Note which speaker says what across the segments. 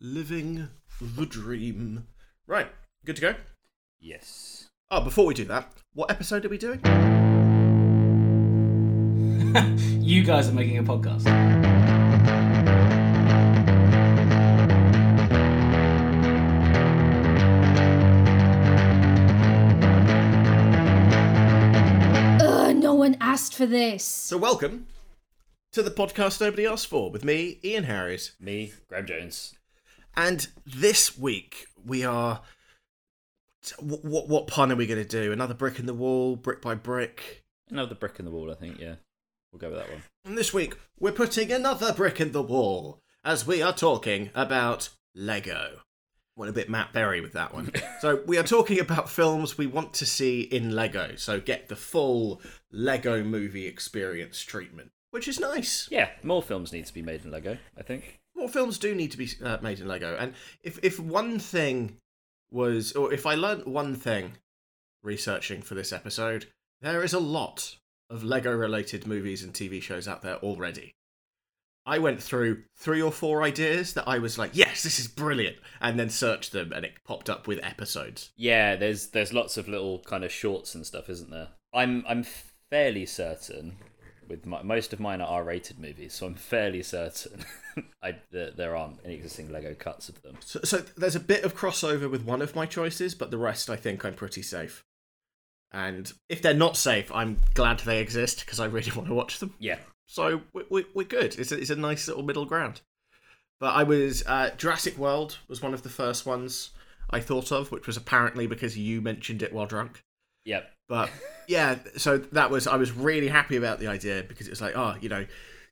Speaker 1: living the dream. Right, good to go.
Speaker 2: Yes.
Speaker 1: Oh, before we do that, what episode are we doing?
Speaker 3: you guys are making a podcast.
Speaker 4: Ugh, no one asked for this.
Speaker 1: So, welcome to the podcast nobody asked for with me, Ian Harris.
Speaker 2: Me, Graham Jones.
Speaker 1: And this week we are. What, what, what pun are we going to do? Another brick in the wall, brick by brick.
Speaker 2: Another brick in the wall, I think, yeah. We'll go with that one.
Speaker 1: And this week we're putting another brick in the wall as we are talking about Lego. Went a bit Matt Berry with that one. so we are talking about films we want to see in Lego. So get the full Lego movie experience treatment, which is nice.
Speaker 2: Yeah, more films need to be made in Lego, I think.
Speaker 1: More films do need to be uh, made in Lego. And if if one thing was, or if I learnt one thing researching for this episode, there is a lot of Lego related movies and TV shows out there already. I went through three or four ideas that I was like, yes, this is brilliant, and then searched them and it popped up with episodes.
Speaker 2: Yeah, there's there's lots of little kind of shorts and stuff, isn't there? I'm I'm fairly certain with my, most of mine are R-rated movies, so I'm fairly certain I, that there aren't any existing Lego cuts of them.
Speaker 1: So, so there's a bit of crossover with one of my choices, but the rest I think I'm pretty safe. And if they're not safe, I'm glad they exist because I really want to watch them.
Speaker 2: Yeah,
Speaker 1: So we, we, we're good. It's a, it's a nice little middle ground. But I was uh, Jurassic World was one of the first ones I thought of, which was apparently because you mentioned it while drunk.
Speaker 2: Yep,
Speaker 1: But yeah, so that was I was really happy about the idea because it's like oh you know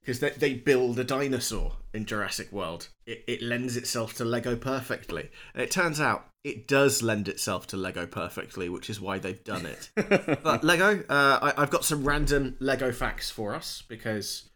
Speaker 1: because they, they build a dinosaur in Jurassic World. It, it lends itself to Lego perfectly. And it turns out it does lend itself to Lego perfectly, which is why they've done it. but Lego, uh, I, I've got some random Lego facts for us because,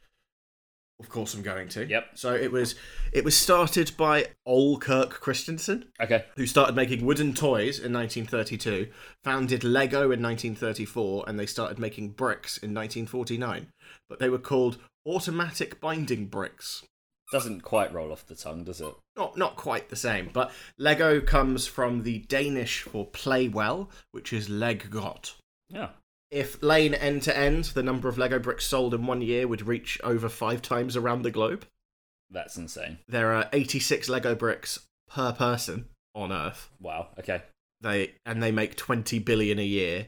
Speaker 1: of course, I'm going to.
Speaker 2: Yep.
Speaker 1: So it was it was started by Ole Kirk Christiansen,
Speaker 2: okay,
Speaker 1: who started making wooden toys in 1932, founded Lego in 1934, and they started making bricks in 1949. But they were called automatic binding bricks.
Speaker 2: doesn't quite roll off the tongue, does it?
Speaker 1: Not not quite the same, but Lego comes from the Danish for play well, which is leg godt.
Speaker 2: Yeah,
Speaker 1: If lane end to end, the number of Lego bricks sold in one year would reach over five times around the globe.
Speaker 2: that's insane.
Speaker 1: There are 86 Lego bricks per person on Earth.
Speaker 2: Wow. Okay.
Speaker 1: They and they make 20 billion a year.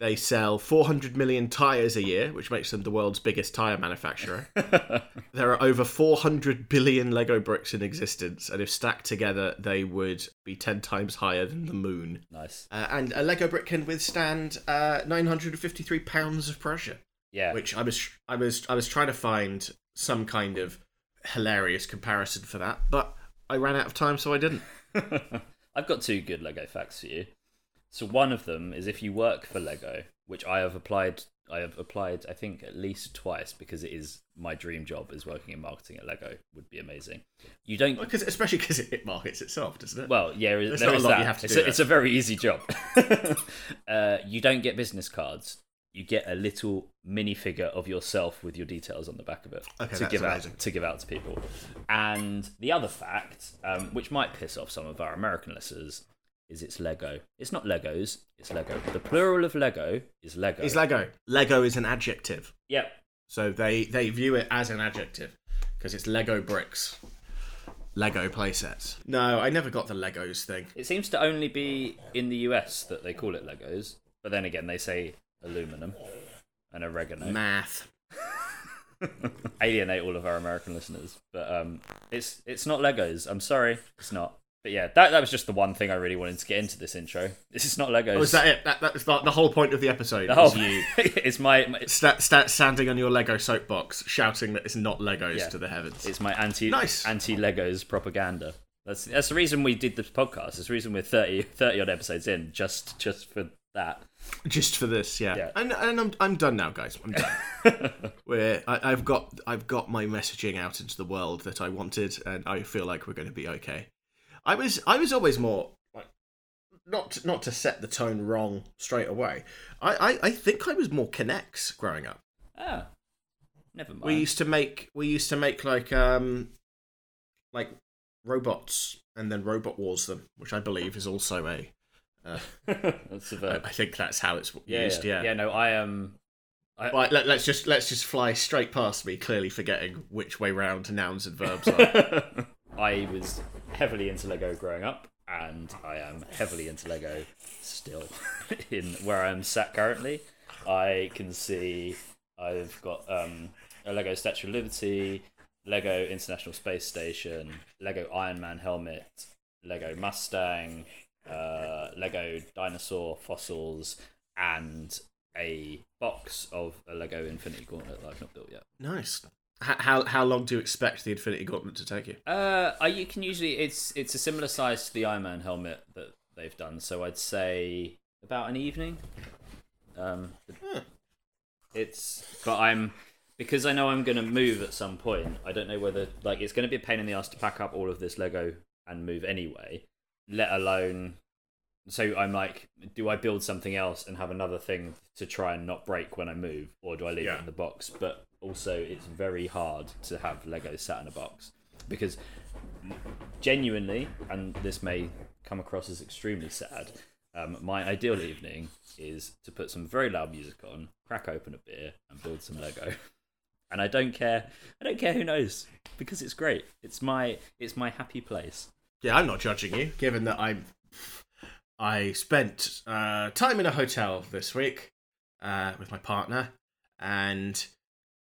Speaker 1: They sell 400 million tires a year, which makes them the world's biggest tire manufacturer. there are over 400 billion Lego bricks in existence, and if stacked together, they would be 10 times higher than the moon.
Speaker 2: nice.
Speaker 1: Uh, and a Lego brick can withstand uh, 953 pounds of pressure.
Speaker 2: Yeah.
Speaker 1: which I was I was I was trying to find some kind of hilarious comparison for that, but I ran out of time, so I didn't.
Speaker 2: I've got two good Lego facts for you. So one of them is if you work for Lego, which I have applied I have applied I think at least twice because it is my dream job is working in marketing at Lego would be amazing. You don't
Speaker 1: Because especially because it markets itself, doesn't it?
Speaker 2: well, yeah,
Speaker 1: There's
Speaker 2: there
Speaker 1: not a lot
Speaker 2: that.
Speaker 1: you have to
Speaker 2: it's,
Speaker 1: do
Speaker 2: a, it's a very easy job. uh, you don't get business cards. You get a little minifigure of yourself with your details on the back of it
Speaker 1: Okay,
Speaker 2: to give
Speaker 1: amazing.
Speaker 2: out to give out to people. And the other fact, um, which might piss off some of our American listeners, is it's Lego. It's not Legos. It's Lego. The plural of Lego is Lego.
Speaker 1: It's Lego. Lego is an adjective,
Speaker 2: Yep.
Speaker 1: so they they view it as an adjective because it's Lego bricks, Lego playsets. No, I never got the Legos thing.
Speaker 2: It seems to only be in the US that they call it Legos, but then again they say aluminum and oregano.
Speaker 1: Math.
Speaker 2: alienate all of our American listeners. But um, it's it's not Legos. I'm sorry, it's not. But yeah, that that was just the one thing I really wanted to get into this intro. This is not Legos.
Speaker 1: Oh, is that it? That, that's the, the whole point of the episode.
Speaker 2: The whole-
Speaker 1: you
Speaker 2: it's my, my
Speaker 1: sta- sta- standing on your Lego soapbox, shouting that it's not Legos
Speaker 2: Yeah.
Speaker 1: to the heavens.
Speaker 2: it's my anti
Speaker 1: Nice.
Speaker 2: anti Legos propaganda. That's that's the reason we did this podcast. It's the reason we're 30, 30 odd episodes in, just just for that.
Speaker 1: just for this, yeah.
Speaker 2: Yeah.
Speaker 1: And and I'm I'm done now, guys. I'm done. Where I, I've got I've got my messaging out into the world that I wanted, and I feel like we're going to be okay. I was I was always more like not to, not to set the tone wrong straight away. I, I I think I was more K'NEX growing up.
Speaker 2: Oh, never mind.
Speaker 1: We used to make we used to make like um like robots and then robot wars them, which I believe is also a. Uh,
Speaker 2: That's a
Speaker 1: I,
Speaker 2: verb.
Speaker 1: I think that's how it's
Speaker 2: Yeah,
Speaker 1: used.
Speaker 2: yeah,
Speaker 1: Yeah.
Speaker 2: yeah. No, I am. I,
Speaker 1: Right, let, us just let's just fly straight past me, clearly forgetting which way round nouns and verbs are.
Speaker 2: I was heavily into Lego growing up, and I am heavily into Lego still. in where I'm sat currently, I can see I've got um, a Lego Statue of Liberty, Lego International Space Station, Lego Iron Man helmet, Lego Mustang, uh, Lego dinosaur fossils, and a box of a Lego Infinity Gauntlet that I've not built yet.
Speaker 1: nice. How how long do you expect the Infinity Gauntlet to take you?
Speaker 2: Uh, I, you can usually it's it's a similar size to the Iron Man helmet that they've done, so I'd say about an evening. Um,
Speaker 1: Huh.
Speaker 2: it's but I'm because I know I'm going to move at some point. I don't know whether like it's going to be a pain in the ass to pack up all of this Lego and move anyway. Let alone, so I'm like, do I build something else and have another thing to try and not break when I move, or do I leave
Speaker 1: Yeah.
Speaker 2: it in the box? But also, it's very hard to have Lego sat in a box because genuinely, and this may come across as extremely sad, um, my ideal evening is to put some very loud music on, crack open a beer, and build some Lego. And I don't care. I don't care who knows because it's great. It's my it's my happy place.
Speaker 1: Yeah, I'm not judging you, given that I'm. I spent uh, time in a hotel this week uh, with my partner, and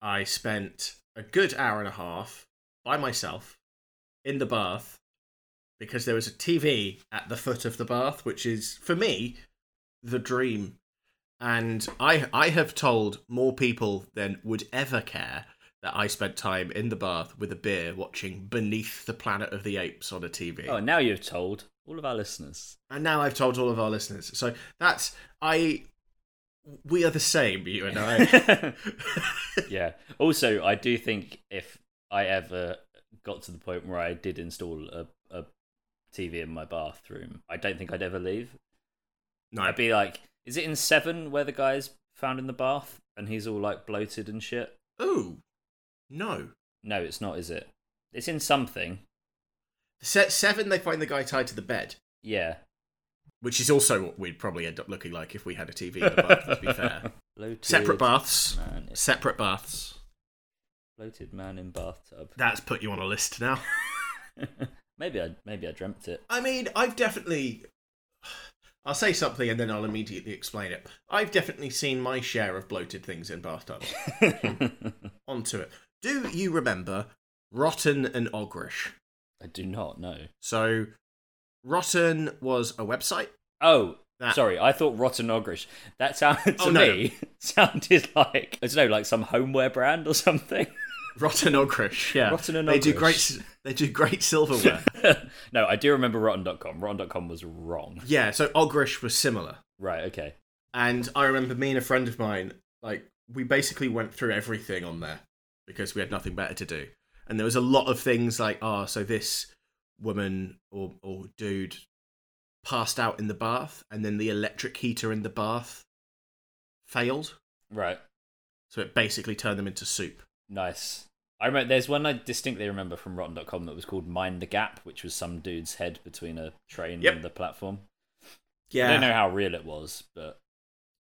Speaker 1: I spent a good hour and a half by myself in the bath because there was a TV at the foot of the bath, which is for me the dream. And I I have told more people than would ever care that I spent time in the bath with a beer watching Beneath the Planet of the Apes on a TV.
Speaker 2: Oh, now you've told all of our listeners.
Speaker 1: And now I've told all of our listeners. So that's I we are the same, you and I.
Speaker 2: yeah. Also, I do think if I ever got to the point where I did install a, a TV in my bathroom, I don't think I'd ever leave.
Speaker 1: no,
Speaker 2: I'd be like, is it in Seven where the guy's found in the bath and he's all like bloated and shit?
Speaker 1: Ooh. No.
Speaker 2: No, it's not, is it? It's in something.
Speaker 1: Set seven they find the guy tied to the bed.
Speaker 2: Yeah.
Speaker 1: Which is also what we'd probably end up looking like if we had a TV in the bath, to be fair.
Speaker 2: Bloated
Speaker 1: Separate baths.
Speaker 2: Man,
Speaker 1: Separate baths.
Speaker 2: bloated man in bathtub.
Speaker 1: That's put you on a list now.
Speaker 2: maybe I maybe I dreamt it.
Speaker 1: I mean, I've definitely. I'll say something and then I'll immediately explain it. I've definitely seen my share of bloated things in bathtubs. Onto it. Do you remember Rotten and Ogrish?
Speaker 2: I do not know.
Speaker 1: So, Rotten was a website.
Speaker 2: Oh,
Speaker 1: That-
Speaker 2: sorry. I thought Rotten Ogrish. That sounded oh, to
Speaker 1: Oh, no,
Speaker 2: me sounded like I don't know, like some homeware brand or something.
Speaker 1: Rotten Ogrish, yeah.
Speaker 2: Rotten and
Speaker 1: they do great. They do great silverware.
Speaker 2: no, I do remember Rotten.com. Rotten.com was wrong.
Speaker 1: yeah. So Ogrish was similar,
Speaker 2: Right. Okay.
Speaker 1: and I remember me and a friend of mine, like we basically went through everything on there because we had nothing better to do, and there was a lot of things like, oh, so this woman or or dude passed out in the bath, and then the electric heater in the bath failed,
Speaker 2: Right.
Speaker 1: so it basically turned them into soup.
Speaker 2: Nice. I remember there's one I distinctly remember from Rotten.com that was called Mind the Gap, which was some dude's head between a train
Speaker 1: Yep.
Speaker 2: and the platform.
Speaker 1: Yeah,
Speaker 2: I don't know how real it was, but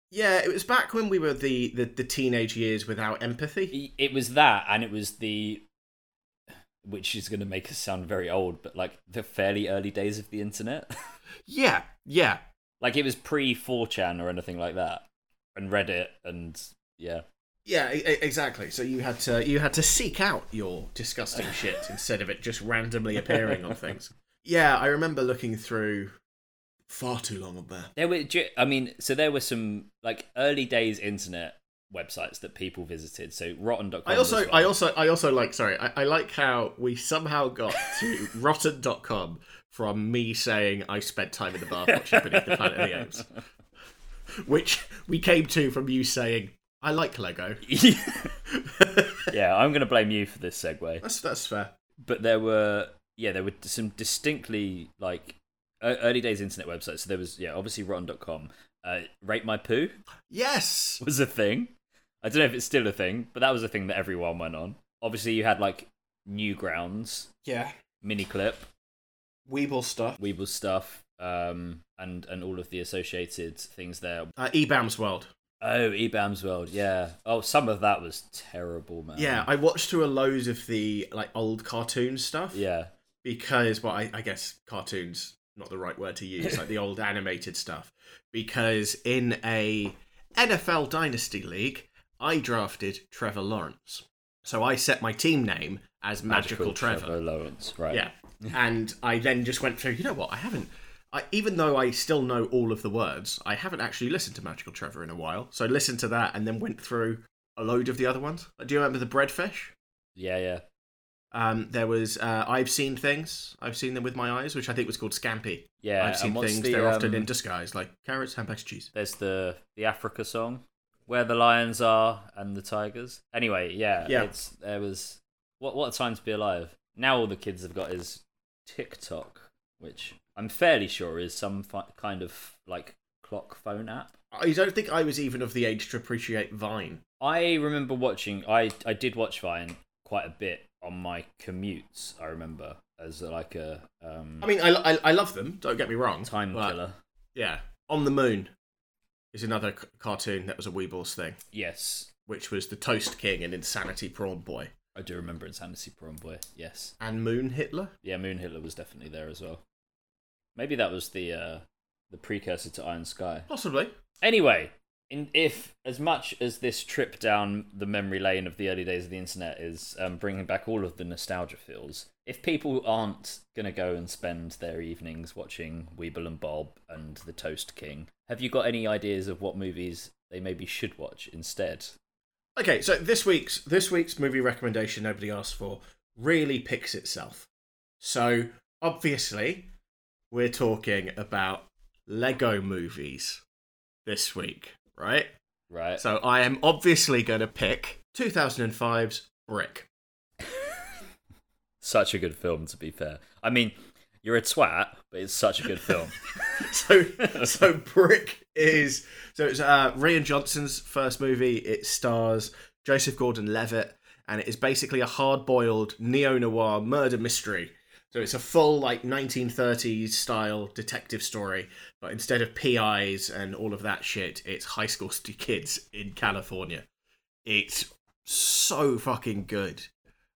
Speaker 1: Yeah, it was back when we were the, the, the teenage years without empathy.
Speaker 2: it was that, and it was the, which is going to make us sound very old, but like the fairly early days of the internet.
Speaker 1: Yeah, yeah.
Speaker 2: like it was pre 4chan or anything like that, and Reddit, and yeah.
Speaker 1: Yeah, exactly. So you had to you had to seek out your disgusting shit instead of it just randomly appearing on things. Yeah, I remember looking through far too long on there.
Speaker 2: There were, I mean, so there were some like early days internet websites that people visited. So Rotten.com.
Speaker 1: I also
Speaker 2: was
Speaker 1: I also I also like sorry, I, I like how we somehow got to rotten.com from me saying I spent time in the bath watching Beneath the Planet of the Apes. Which we came to from you saying, I like Lego.
Speaker 2: yeah, I'm going to blame you for this segue.
Speaker 1: That's that's fair.
Speaker 2: But there were, yeah, there were some distinctly like early days internet websites. So there was, yeah, obviously Rotten.com. Uh, Rate My Poo
Speaker 1: Yes.
Speaker 2: was a thing. I don't know if it's still a thing, but that was a thing that everyone went on. Obviously, you had like Newgrounds,
Speaker 1: Yeah.
Speaker 2: Miniclip,
Speaker 1: Weebl's Stuff.
Speaker 2: Weebl's Stuff, um, and and all of the associated things there.
Speaker 1: Uh, Ebaum's World.
Speaker 2: Oh, Ebaum's World, yeah. Oh, some of that was terrible, man.
Speaker 1: Yeah, I watched through a load of the like old cartoon stuff.
Speaker 2: yeah,
Speaker 1: because well I, I guess cartoons not the right word to use like the old animated stuff because in a nfl dynasty league i drafted trevor lawrence so i set my team name as magical, trevor.
Speaker 2: Lawrence, right?
Speaker 1: yeah and i then just went through you know what i haven't I, even though I still know all of the words, I haven't actually listened to Magical Trevor in a while. So I listened to that and then went through a load of the other ones. Do you remember the breadfish?
Speaker 2: yeah, yeah.
Speaker 1: Um, there was uh, I've seen things. I've seen them with my eyes, which I think was called Scampi.
Speaker 2: Yeah,
Speaker 1: I've seen things.
Speaker 2: the,
Speaker 1: They're often
Speaker 2: um,
Speaker 1: in disguise, like carrots, handbags, cheese.
Speaker 2: There's the the Africa song, where the lions are and the tigers. Anyway, yeah,
Speaker 1: Yeah.
Speaker 2: It's there was what what a time to be alive. Now all the kids have got is TikTok, which I'm fairly sure is some fi- kind of like clock phone app.
Speaker 1: I don't think I was even of the age to appreciate Vine.
Speaker 2: I remember watching. I I did watch Vine quite a bit on my commutes. I remember as like a um,
Speaker 1: I mean, I, I, I love them. Don't get me wrong.
Speaker 2: time killer.
Speaker 1: Yeah, On the Moon is another c- cartoon that was a Weebl's thing,
Speaker 2: Yes,
Speaker 1: which was the Toast King and Insanity Prawn Boy
Speaker 2: I do remember Insanity Prawn Boy. Yes,
Speaker 1: and Moon Hitler.
Speaker 2: yeah, Moon Hitler was definitely there as well. Maybe that was the uh, the precursor to Iron Sky.
Speaker 1: Possibly.
Speaker 2: Anyway, in, if as much as this trip down the memory lane of the early days of the internet is um, bringing back all of the nostalgia feels, if people aren't gonna go and spend their evenings watching Weebl and Bob and The Toast King, have you got any ideas of what movies they maybe should watch instead?
Speaker 1: Okay, so this week's this week's movie recommendation nobody asked for really picks itself. So obviously, we're talking about Lego movies this week, right?
Speaker 2: Right.
Speaker 1: So I am obviously going to pick 2005's Brick.
Speaker 2: Such a good film, to be fair. I mean, you're a twat, but it's such a good film.
Speaker 1: so so Brick is so it's uh Rian Johnson's first movie. It stars Joseph Gordon-Levitt, and it is basically a hard-boiled neo-noir murder mystery. So it's a full like 1930s style detective story, but instead of PIs and all of that shit, it's high school kids in California. It's so fucking good.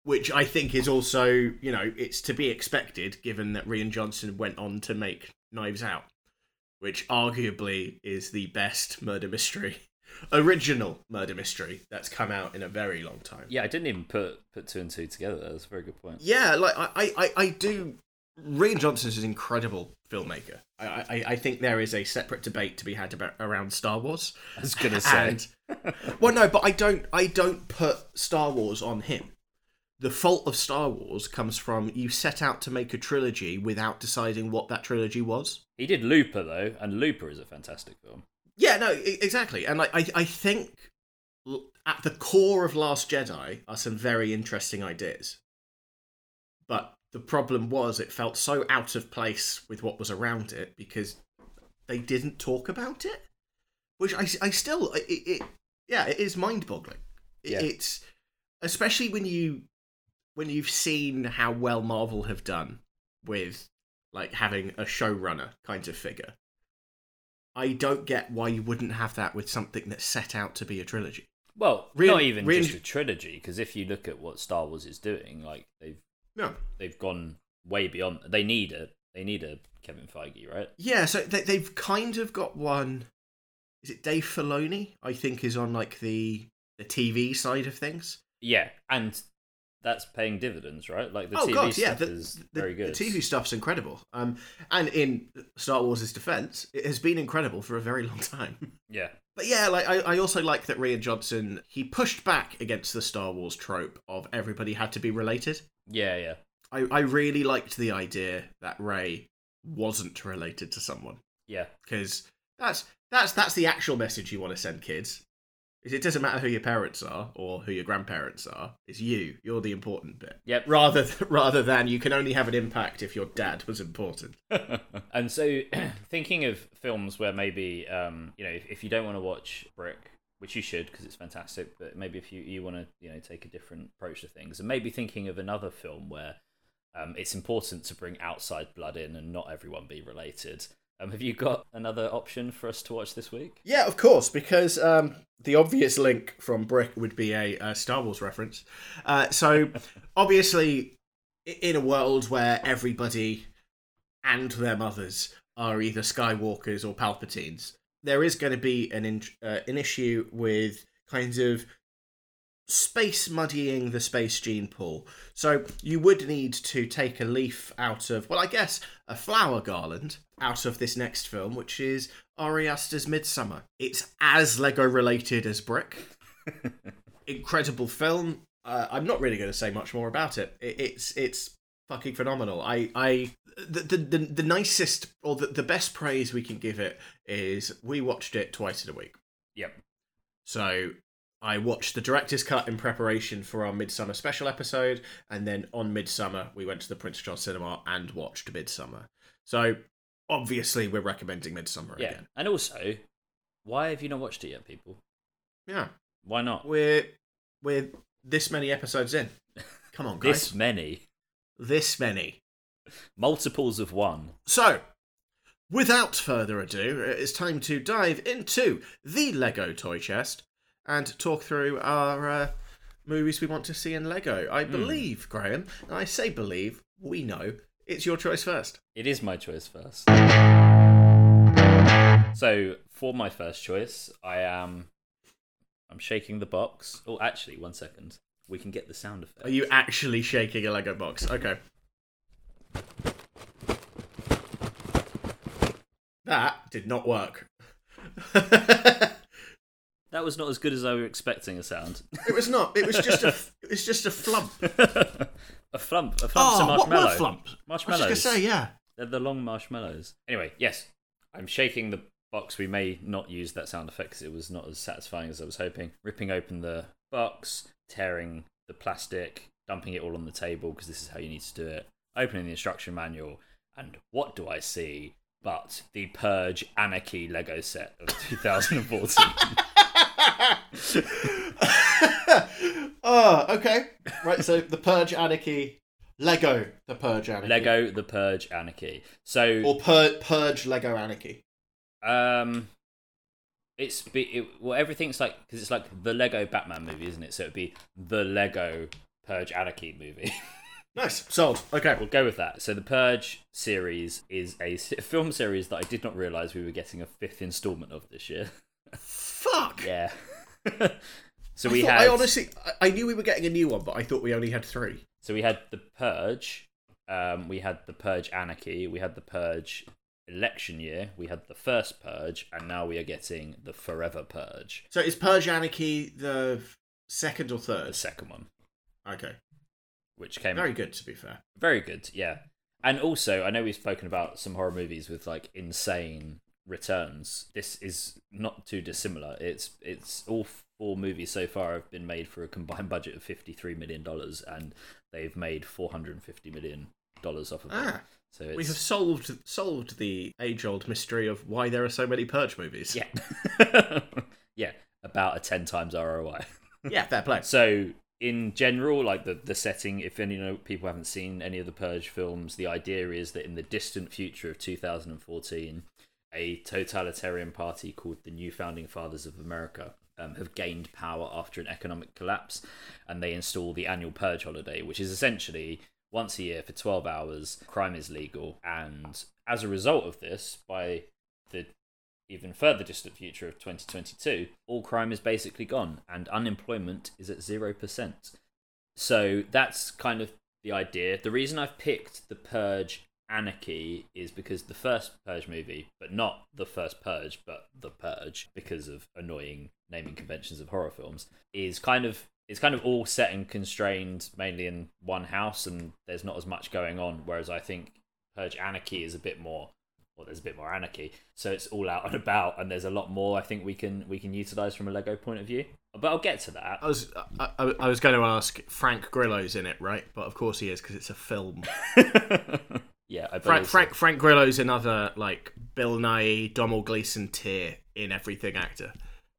Speaker 1: Which I think is also, you know, it's to be expected given that Rian Johnson went on to make Knives Out, which arguably is the best murder mystery, original murder mystery that's come out in a very long time.
Speaker 2: yeah, I didn't even put put two and two together. That's a very good point.
Speaker 1: Yeah, like I, I, I- do. Rian Johnson is an incredible filmmaker. I, I, I think there is a separate debate to be had about around Star Wars.
Speaker 2: I was gonna say.
Speaker 1: And, well, no, but I don't. I don't put Star Wars on him. The fault of Star Wars comes from you set out to make a trilogy without deciding what that trilogy was.
Speaker 2: He did Looper though, and Looper is a fantastic film.
Speaker 1: Yeah, no, exactly. And like, I, I think at the core of Last Jedi are some very interesting ideas. But the problem was it felt so out of place with what was around it because they didn't talk about it. Which I, I still, it, it yeah, it is mind boggling.
Speaker 2: Yeah.
Speaker 1: It's, especially when you, when you've seen how well Marvel have done with like having a showrunner kind of figure. I don't get why you wouldn't have that with something that's set out to be a trilogy.
Speaker 2: Well,
Speaker 1: Rian-
Speaker 2: not even
Speaker 1: Rian-
Speaker 2: just a trilogy, because if you look at what Star Wars is doing, like they've
Speaker 1: No.
Speaker 2: they've gone way beyond. They need a they need a Kevin Feige, right?
Speaker 1: Yeah, so they, they've kind of got one. Is it Dave Filoni? I think is on like the the TV side of things.
Speaker 2: Yeah, and that's paying dividends, right? Like the
Speaker 1: oh
Speaker 2: TV
Speaker 1: god, yeah,
Speaker 2: stuff
Speaker 1: the,
Speaker 2: is
Speaker 1: the-
Speaker 2: very good.
Speaker 1: The TV stuff's incredible. Um, and in Star Wars' defense, it has been incredible for a very long time.
Speaker 2: Yeah,
Speaker 1: But yeah, like I, I also like that Rian Johnson he pushed back against the Star Wars trope of everybody had to be related.
Speaker 2: yeah, yeah.
Speaker 1: I, I really liked the idea that Rey wasn't related to someone
Speaker 2: Yeah,
Speaker 1: because that's that's that's the actual message you want to send kids. Is it doesn't matter who your parents are or who your grandparents are. It's you. You're the important bit.
Speaker 2: Yep.
Speaker 1: Rather th- rather than you can only have an impact if your dad was important.
Speaker 2: and so thinking of films where maybe um, you know if, if you don't want to watch Brick, which you should because it's fantastic, but maybe if you you want to you know take a different approach to things, and maybe thinking of another film where um, it's important to bring outside blood in and not everyone be related. Um, have you got another option for us to watch this week?
Speaker 1: Yeah, of course, because um, the obvious link from Brick would be a, a Star Wars reference. Uh, so, obviously, in a world where everybody and their mothers are either Skywalkers or Palpatines, there is going to be an in- uh, an issue with kind of space muddying the space gene pool. So you would need to take a leaf out of, well, I guess a flower garland out of this next film, which is Ari Aster's Midsommar. It's as Lego related as Brick. Incredible film. Uh, I'm not really going to say much more about it. it it's it's fucking phenomenal. I I the the the, the nicest or the, the best praise we can give it is we watched it twice in a week.
Speaker 2: Yep.
Speaker 1: So I watched the director's cut in preparation for our Midsummer special episode, and then on Midsummer we went to the Prince Charles Cinema and watched Midsommar. So obviously we're recommending Midsommar
Speaker 2: Yeah.
Speaker 1: again.
Speaker 2: And also, why have you not watched it yet, people?
Speaker 1: Yeah,
Speaker 2: Why not?
Speaker 1: we're we're this many episodes in. Come on, guys.
Speaker 2: This many.
Speaker 1: this many.
Speaker 2: Multiples of one.
Speaker 1: So, without further ado, it's time to dive into the Lego toy chest and talk through our uh, movies we want to see in Lego. I believe, Graham, and I say believe, we know it's your choice first.
Speaker 2: It is my choice first. So for my first choice, I am I'm shaking the box. Oh, actually, one second. We can get the sound effect.
Speaker 1: Are you actually shaking a Lego box? Okay. That did not work.
Speaker 2: That was not as good as I was expecting a sound.
Speaker 1: It was not. It was just a. It was just a flump.
Speaker 2: a flump. A flump.
Speaker 1: Oh, what
Speaker 2: marshmallow.
Speaker 1: were flumps? I was just gonna say, yeah.
Speaker 2: They're the long marshmallows. Anyway, yes, I'm shaking the box. We may not use that sound effect because it was not as satisfying as I was hoping. Ripping open the box, tearing the plastic, dumping it all on the table because this is how you need to do it. Opening the instruction manual, and what do I see but the Purge Anarchy Lego set of 2014?
Speaker 1: oh, okay. Right, so the Purge Anarchy, Lego, the Purge Anarchy,
Speaker 2: Lego The Purge Anarchy. So
Speaker 1: or Pur- Purge Lego Anarchy.
Speaker 2: Um, it's be it, well everything's like because it's like the Lego Batman movie, isn't it? So it'd be the Lego Purge Anarchy movie.
Speaker 1: Nice, sold. Okay,
Speaker 2: we'll go with that. So the Purge series is a film series that I did not realize we were getting a fifth installment of this year.
Speaker 1: fuck.
Speaker 2: Yeah. so
Speaker 1: I
Speaker 2: we had
Speaker 1: I honestly, I- knew we were getting a new one, but I thought we only had three.
Speaker 2: so we had the Purge, um, we had the Purge Anarchy, we had the Purge election year, we had the first Purge, and now we are getting the Forever Purge,
Speaker 1: So is Purge Anarchy the second or third?
Speaker 2: the
Speaker 1: third?
Speaker 2: second one,
Speaker 1: Okay,
Speaker 2: which came
Speaker 1: very good to be fair.
Speaker 2: Very good, yeah. And also, I know we've spoken about some horror movies with like insane returns. This is not too dissimilar. It's it's all four movies so far have been made for a combined budget of fifty three million dollars, and they've made four hundred and fifty million dollars off of it.
Speaker 1: Ah,
Speaker 2: So it's
Speaker 1: we have solved solved the age old mystery of why there are so many Purge movies.
Speaker 2: yeah, yeah, about a ten times ROI.
Speaker 1: yeah, fair play.
Speaker 2: So in general, like the the setting, if any you know people haven't seen any of the Purge films, the idea is that in the distant future of 2014, a totalitarian party called the New Founding Fathers of America um, have gained power after an economic collapse, and they install the annual Purge holiday, which is essentially once a year for 12 hours. Crime is legal, and as a result of this, by the even further distant future of 2022, all crime is basically gone and unemployment is at 0%. So that's kind of the idea. The reason I've picked the Purge Anarchy is because the first Purge movie, but not the first Purge, but the Purge, because of annoying naming conventions of horror films, is kind of it's kind of all set and constrained mainly in one house and there's not as much going on. Whereas I think Purge Anarchy is a bit more well, there's a bit more anarchy, so it's all out and about, and there's a lot more I think we can we can utilize from a Lego point of view. But I'll get to that.
Speaker 1: I was I, I, I was going to ask Frank Grillo's in it, right? But of course he is because it's a film.
Speaker 2: yeah, I
Speaker 1: Frank
Speaker 2: so.
Speaker 1: Frank Frank Grillo's another like Bill Nye, Domhnall Gleeson tier in everything actor.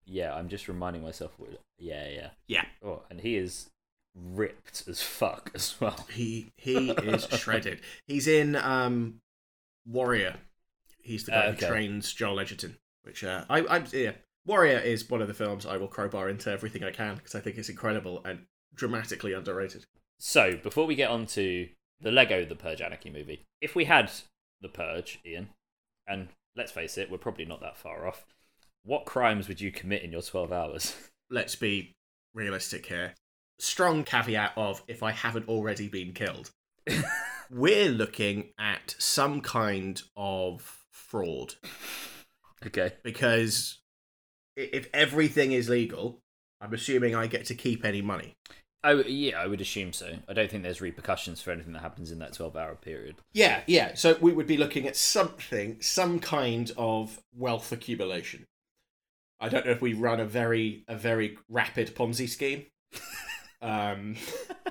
Speaker 2: Yeah, I'm just reminding myself. Yeah, yeah.
Speaker 1: Yeah,
Speaker 2: Oh, and he is ripped as fuck as well.
Speaker 1: He he is shredded. He's in um, Warrior. He's the guy
Speaker 2: Uh, okay.
Speaker 1: who trains Joel Edgerton. Which uh, I I yeah. Warrior is one of the films I will crowbar into everything I can because I think it's incredible and dramatically underrated.
Speaker 2: So, before we get on to the Lego The Purge Anarchy movie, if we had The Purge, Ian, and let's face it, we're probably not that far off, what crimes would you commit in your 12 hours?
Speaker 1: Let's be realistic here. Strong caveat of if I haven't already been killed. We're looking at some kind of fraud
Speaker 2: okay.
Speaker 1: because if everything is legal, I'm assuming I get to keep any money.
Speaker 2: Oh, yeah, I would assume so. I don't think there's repercussions for anything that happens in that 12 hour period.
Speaker 1: Yeah, yeah. So we would be looking at something, some kind of wealth accumulation. I don't know if we run a very a very rapid Ponzi scheme. Um,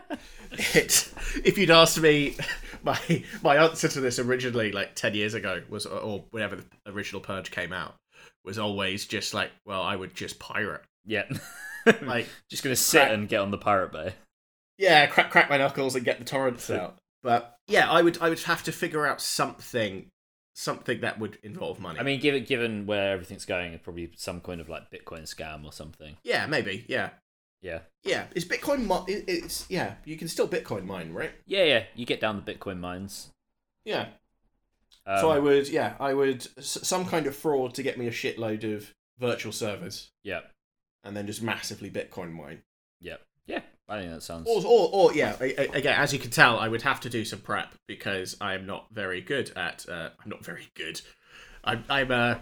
Speaker 1: it, if you'd asked me, my my answer to this originally, like ten years ago, was or whenever the original Purge came out, was always just like, well, I would just pirate,
Speaker 2: Yeah.
Speaker 1: like,
Speaker 2: Just to sit
Speaker 1: Crack-
Speaker 2: and get on the Pirate Bay.
Speaker 1: yeah, crack crack my knuckles and get the torrents out. But yeah, I would I would have to figure out something something that would involve money.
Speaker 2: I mean, given given where everything's going, probably some kind of like Bitcoin scam or something.
Speaker 1: yeah, maybe, yeah.
Speaker 2: Yeah.
Speaker 1: Yeah, is Bitcoin? It- it's yeah. You can still Bitcoin mine, right?
Speaker 2: Yeah, yeah. You get down the Bitcoin mines.
Speaker 1: Yeah.
Speaker 2: Um,
Speaker 1: so I would, yeah, I would s- some kind of fraud to get me a shitload of virtual servers,
Speaker 2: Yeah.
Speaker 1: And then just massively Bitcoin mine.
Speaker 2: Yeah. Yeah. I think that sounds.
Speaker 1: Or, or, or yeah. Again, as you can tell, I would have to do some prep because I am not very good at. Uh, I'm not very good. I'm. I'm. Uh,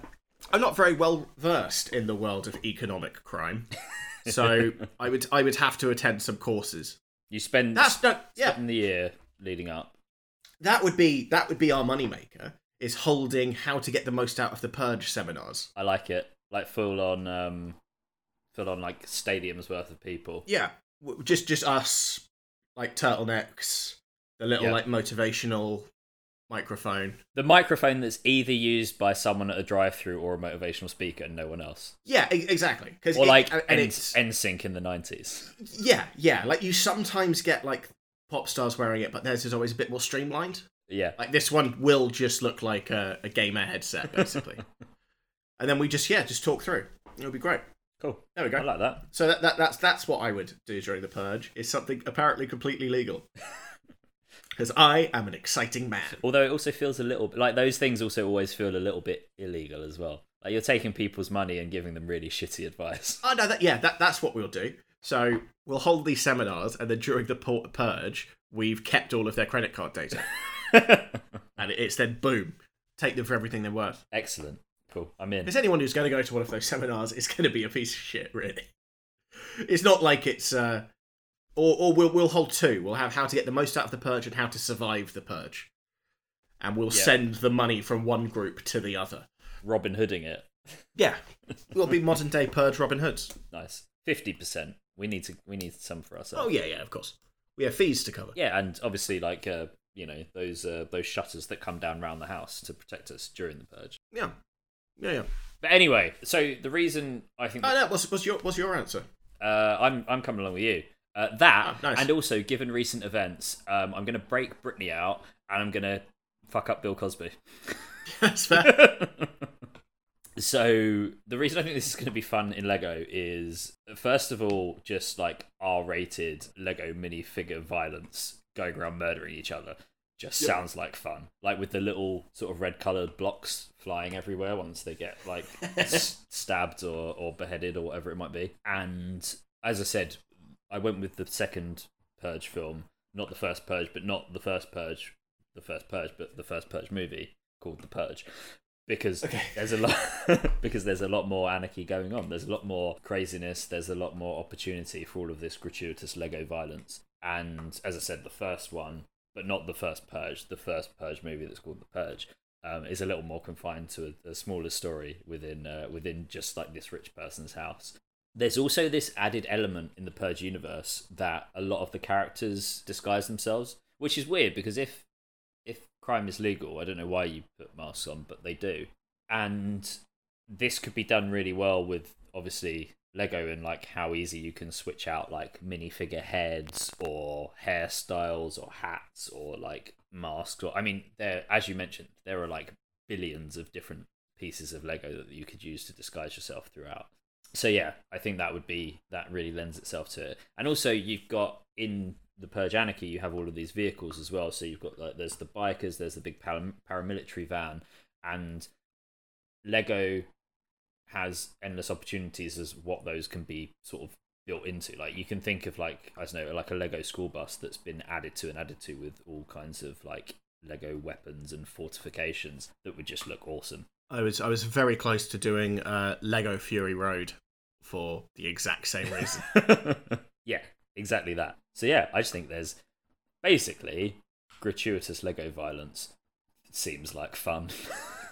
Speaker 1: I'm not very well versed in the world of economic crime. So I would. I would have to attend some courses.
Speaker 2: You spend
Speaker 1: That's no. Yeah.
Speaker 2: In the year leading up.
Speaker 1: that would be that would be our moneymaker is holding how to get the most out of the purge seminars
Speaker 2: I like it. Like full on, um, full on like stadiums worth of people.
Speaker 1: yeah. Just just us like turtlenecks the little like motivational microphone.
Speaker 2: The microphone that's either used by someone at a drive-through or a motivational speaker and no one else.
Speaker 1: yeah exactly. Because
Speaker 2: Or like
Speaker 1: and, it's
Speaker 2: NSYNC in the nineties.
Speaker 1: yeah yeah. Like you sometimes get like pop stars wearing it but theirs is always a bit more streamlined.
Speaker 2: Yeah.
Speaker 1: like this one will just look like a, a gamer headset basically. And then we just yeah just talk through. It'll be great
Speaker 2: Cool.
Speaker 1: there we go
Speaker 2: I like that.
Speaker 1: So that, that that's that's what I would do during the purge. Is something apparently completely legal. Because I am an exciting man.
Speaker 2: Although it also feels a little like those things also always feel a little bit illegal as well. Like you're taking people's money and giving them really shitty advice.
Speaker 1: Oh no, that yeah, that that's what we'll do. So we'll hold these seminars, and then during the purge, we've kept all of their credit card data, and it's then boom, take them for everything they're worth.
Speaker 2: Excellent. Cool. I'm in.
Speaker 1: Because anyone who's going to go to one of those seminars is going to be a piece of shit, really. It's not like it's. Uh, or or we'll we'll hold two. We'll have how to get the most out of the purge and how to survive the purge, and we'll
Speaker 2: Yeah.
Speaker 1: send the money from one group to the other.
Speaker 2: Robin Hooding it.
Speaker 1: Yeah, we'll be modern day purge Robin Hoods.
Speaker 2: Nice. Fifty percent. We need to. We need some for ourselves.
Speaker 1: Oh yeah, yeah, of course. We have fees to cover.
Speaker 2: Yeah, and obviously like uh, you know those uh, those shutters that come down round the house to protect us during the purge.
Speaker 1: Yeah, yeah, yeah.
Speaker 2: But anyway, so the reason I think
Speaker 1: Oh, no, what's what's your what's your answer?
Speaker 2: uh, I'm I'm coming along with you. Uh, that
Speaker 1: Oh, nice.
Speaker 2: and also given recent events, um, I'm going to break Britney out and I'm going to fuck up Bill Cosby.
Speaker 1: That's fair.
Speaker 2: so the reason I think this is going to be fun in Lego is first of all just like R-rated Lego minifigure violence going around murdering each other. Just
Speaker 1: Yep.
Speaker 2: sounds like fun, like with the little sort of red coloured blocks flying everywhere once they get like s- stabbed or, or beheaded or whatever it might be. And as I said, I went with the second Purge film, not the first Purge, but not the first Purge, the first Purge, but the first Purge movie called The Purge. Because
Speaker 1: Okay.
Speaker 2: there's a lot because there's a lot more anarchy going on. There's a lot more craziness. There's a lot more opportunity for all of this gratuitous Lego violence. And as I said, the first one, but not the first Purge, the first Purge movie that's called The Purge, um, is a little more confined to a, a smaller story within uh, within just like this rich person's house. There's also this added element in the Purge universe that a lot of the characters disguise themselves, which is weird because if if crime is legal, I don't know why you put masks on, but they do. And this could be done really well with obviously Lego and like how easy you can switch out like minifigure heads or hairstyles or hats or like masks or I mean there as you mentioned there are like billions of different pieces of Lego that you could use to disguise yourself throughout. So yeah, I think that would be that really lends itself to it. And also you've got in the Purge Anarchy you have all of these vehicles as well. So you've got like there's the bikers, there's the big param- paramilitary van and Lego has endless opportunities as what those can be sort of built into. Like you can think of like I don't know, like a Lego school bus that's been added to and added to with all kinds of like Lego weapons and fortifications that would just look awesome.
Speaker 1: I was I was very close to doing uh, Lego Fury Road for the exact same reason.
Speaker 2: yeah, exactly that. So yeah, I just think there's basically gratuitous Lego violence. seems like fun.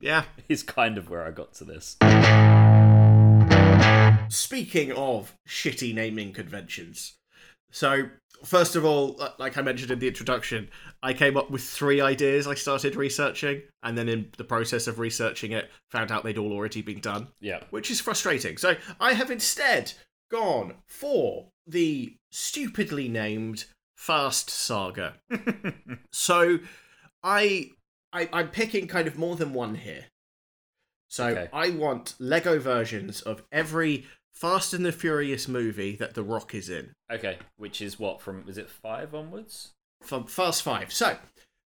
Speaker 1: yeah.
Speaker 2: Is kind of where I got to this.
Speaker 1: Speaking of shitty naming conventions, so first of all, like I mentioned in the introduction, I came up with three ideas I started researching, and then in the process of researching it, found out they'd all already been done.
Speaker 2: Yeah.
Speaker 1: Which is frustrating. So I have instead gone for the stupidly named Fast Saga. so I, I I'm picking kind of more than one here. So
Speaker 2: Okay.
Speaker 1: I want Lego versions of every Fast and the Furious movie that The Rock is in.
Speaker 2: Okay, which is what from is it five onwards?
Speaker 1: From Fast Five. So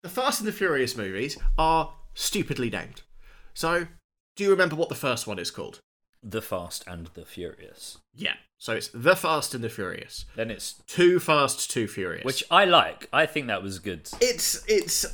Speaker 1: the Fast and the Furious movies are stupidly named. So do you remember what the first one is called?
Speaker 2: The Fast and the Furious.
Speaker 1: Yeah. So it's The Fast and the Furious.
Speaker 2: Then it's
Speaker 1: Too Fast, Too Furious.
Speaker 2: which I like. I think that was good.
Speaker 1: it's it's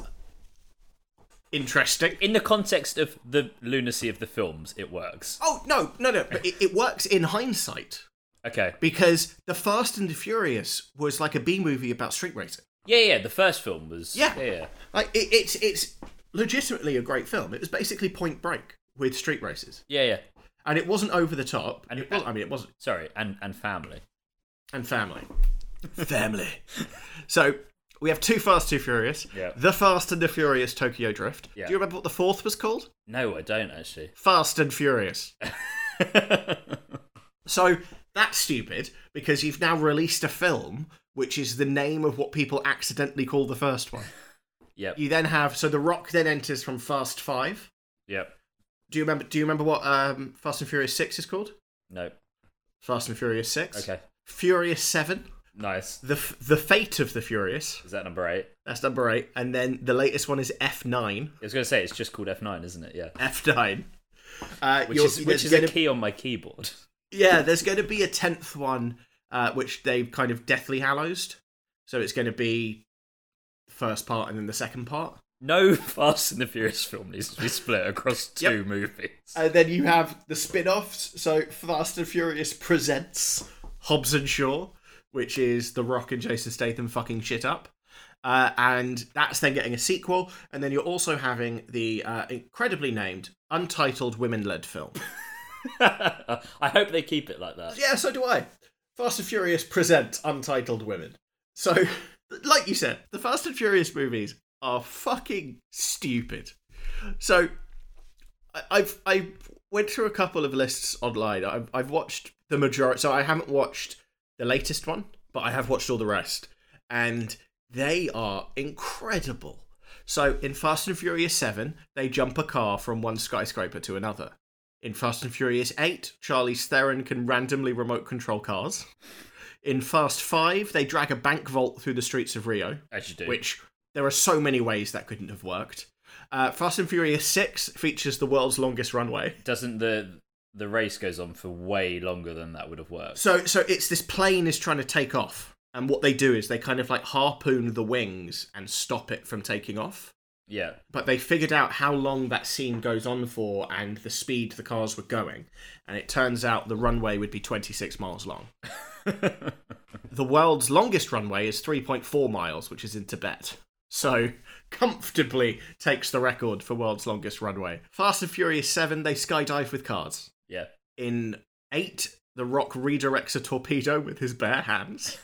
Speaker 1: interesting.
Speaker 2: In the context of the lunacy of the films, it works.
Speaker 1: Oh no, no, no! But it, it works in hindsight
Speaker 2: Okay.
Speaker 1: because The Fast and the Furious was like a B movie about street racing.
Speaker 2: Yeah, yeah. The first film was.
Speaker 1: Yeah.
Speaker 2: yeah. yeah.
Speaker 1: Like it, it's it's legitimately a great film. It was basically Point Break with street races,
Speaker 2: Yeah, yeah.
Speaker 1: and it wasn't over the top.
Speaker 2: And-
Speaker 1: it was, I mean, it wasn't.
Speaker 2: Sorry, and and family.
Speaker 1: And family, family. So we have Too Fast, Too Furious.
Speaker 2: Yeah.
Speaker 1: The Fast and the Furious Tokyo Drift.
Speaker 2: Yeah.
Speaker 1: Do you remember what the fourth was called?
Speaker 2: No, I don't actually.
Speaker 1: Fast and Furious. So that's stupid because you've now released a film which is the name of what people accidentally call the first one.
Speaker 2: yep.
Speaker 1: You then have so the Rock then enters from Fast Five.
Speaker 2: Yep.
Speaker 1: Do you remember? Do you remember what um, Fast and Furious Six is called?
Speaker 2: No.
Speaker 1: Fast and Furious Six.
Speaker 2: Okay.
Speaker 1: Furious Seven.
Speaker 2: Nice.
Speaker 1: The the Fate of the Furious.
Speaker 2: Is that number eight?
Speaker 1: That's number eight, and then the latest one is F Nine.
Speaker 2: I was going to say it's just called F nine, isn't it? Yeah.
Speaker 1: F Nine. Uh,
Speaker 2: Which is which is a
Speaker 1: gonna-
Speaker 2: key on my keyboard.
Speaker 1: Yeah, there's going to be a tenth one, uh, which they've kind of deathly hallows. So it's going to be the first part and then the second part.
Speaker 2: No Fast and the Furious film needs to be split across two
Speaker 1: Yep.
Speaker 2: movies.
Speaker 1: And then you have the spin offs. So Fast and Furious presents Hobbs and Shaw, which is The Rock and Jason Statham fucking shit up. Uh, and that's then getting a sequel. And then you're also having the uh, incredibly named Untitled Women led film.
Speaker 2: I hope they keep it like that.
Speaker 1: Yeah, so do I. Fast and Furious present Untitled Women. So, like you said, the Fast and Furious movies are fucking stupid. So, I- I've I went through a couple of lists online. I've I've watched the majority. So I haven't watched the latest one, but I have watched all the rest, and they are incredible. So in Fast and Furious Seven, they jump a car from one skyscraper to another. In Fast and Furious 8, Charlize Theron can randomly remote control cars. In Fast 5, they drag a bank vault through the streets of Rio,
Speaker 2: As you do.
Speaker 1: which there are so many ways that couldn't have worked. Uh, Fast and Furious 6 features the world's longest runway.
Speaker 2: doesn't the the race goes on for way longer than that would have worked.
Speaker 1: So so it's this plane is trying to take off, and what they do is they kind of like harpoon the wings and stop it from taking off.
Speaker 2: Yeah.
Speaker 1: But they figured out how long that scene goes on for and the speed the cars were going, and it turns out the runway would be 26 miles long. the world's longest runway is 3.4 miles, which is in Tibet. So comfortably takes the record for world's longest runway. Fast and Furious 7, they skydive with cars.
Speaker 2: Yeah.
Speaker 1: In 8, The Rock redirects a torpedo with his bare hands.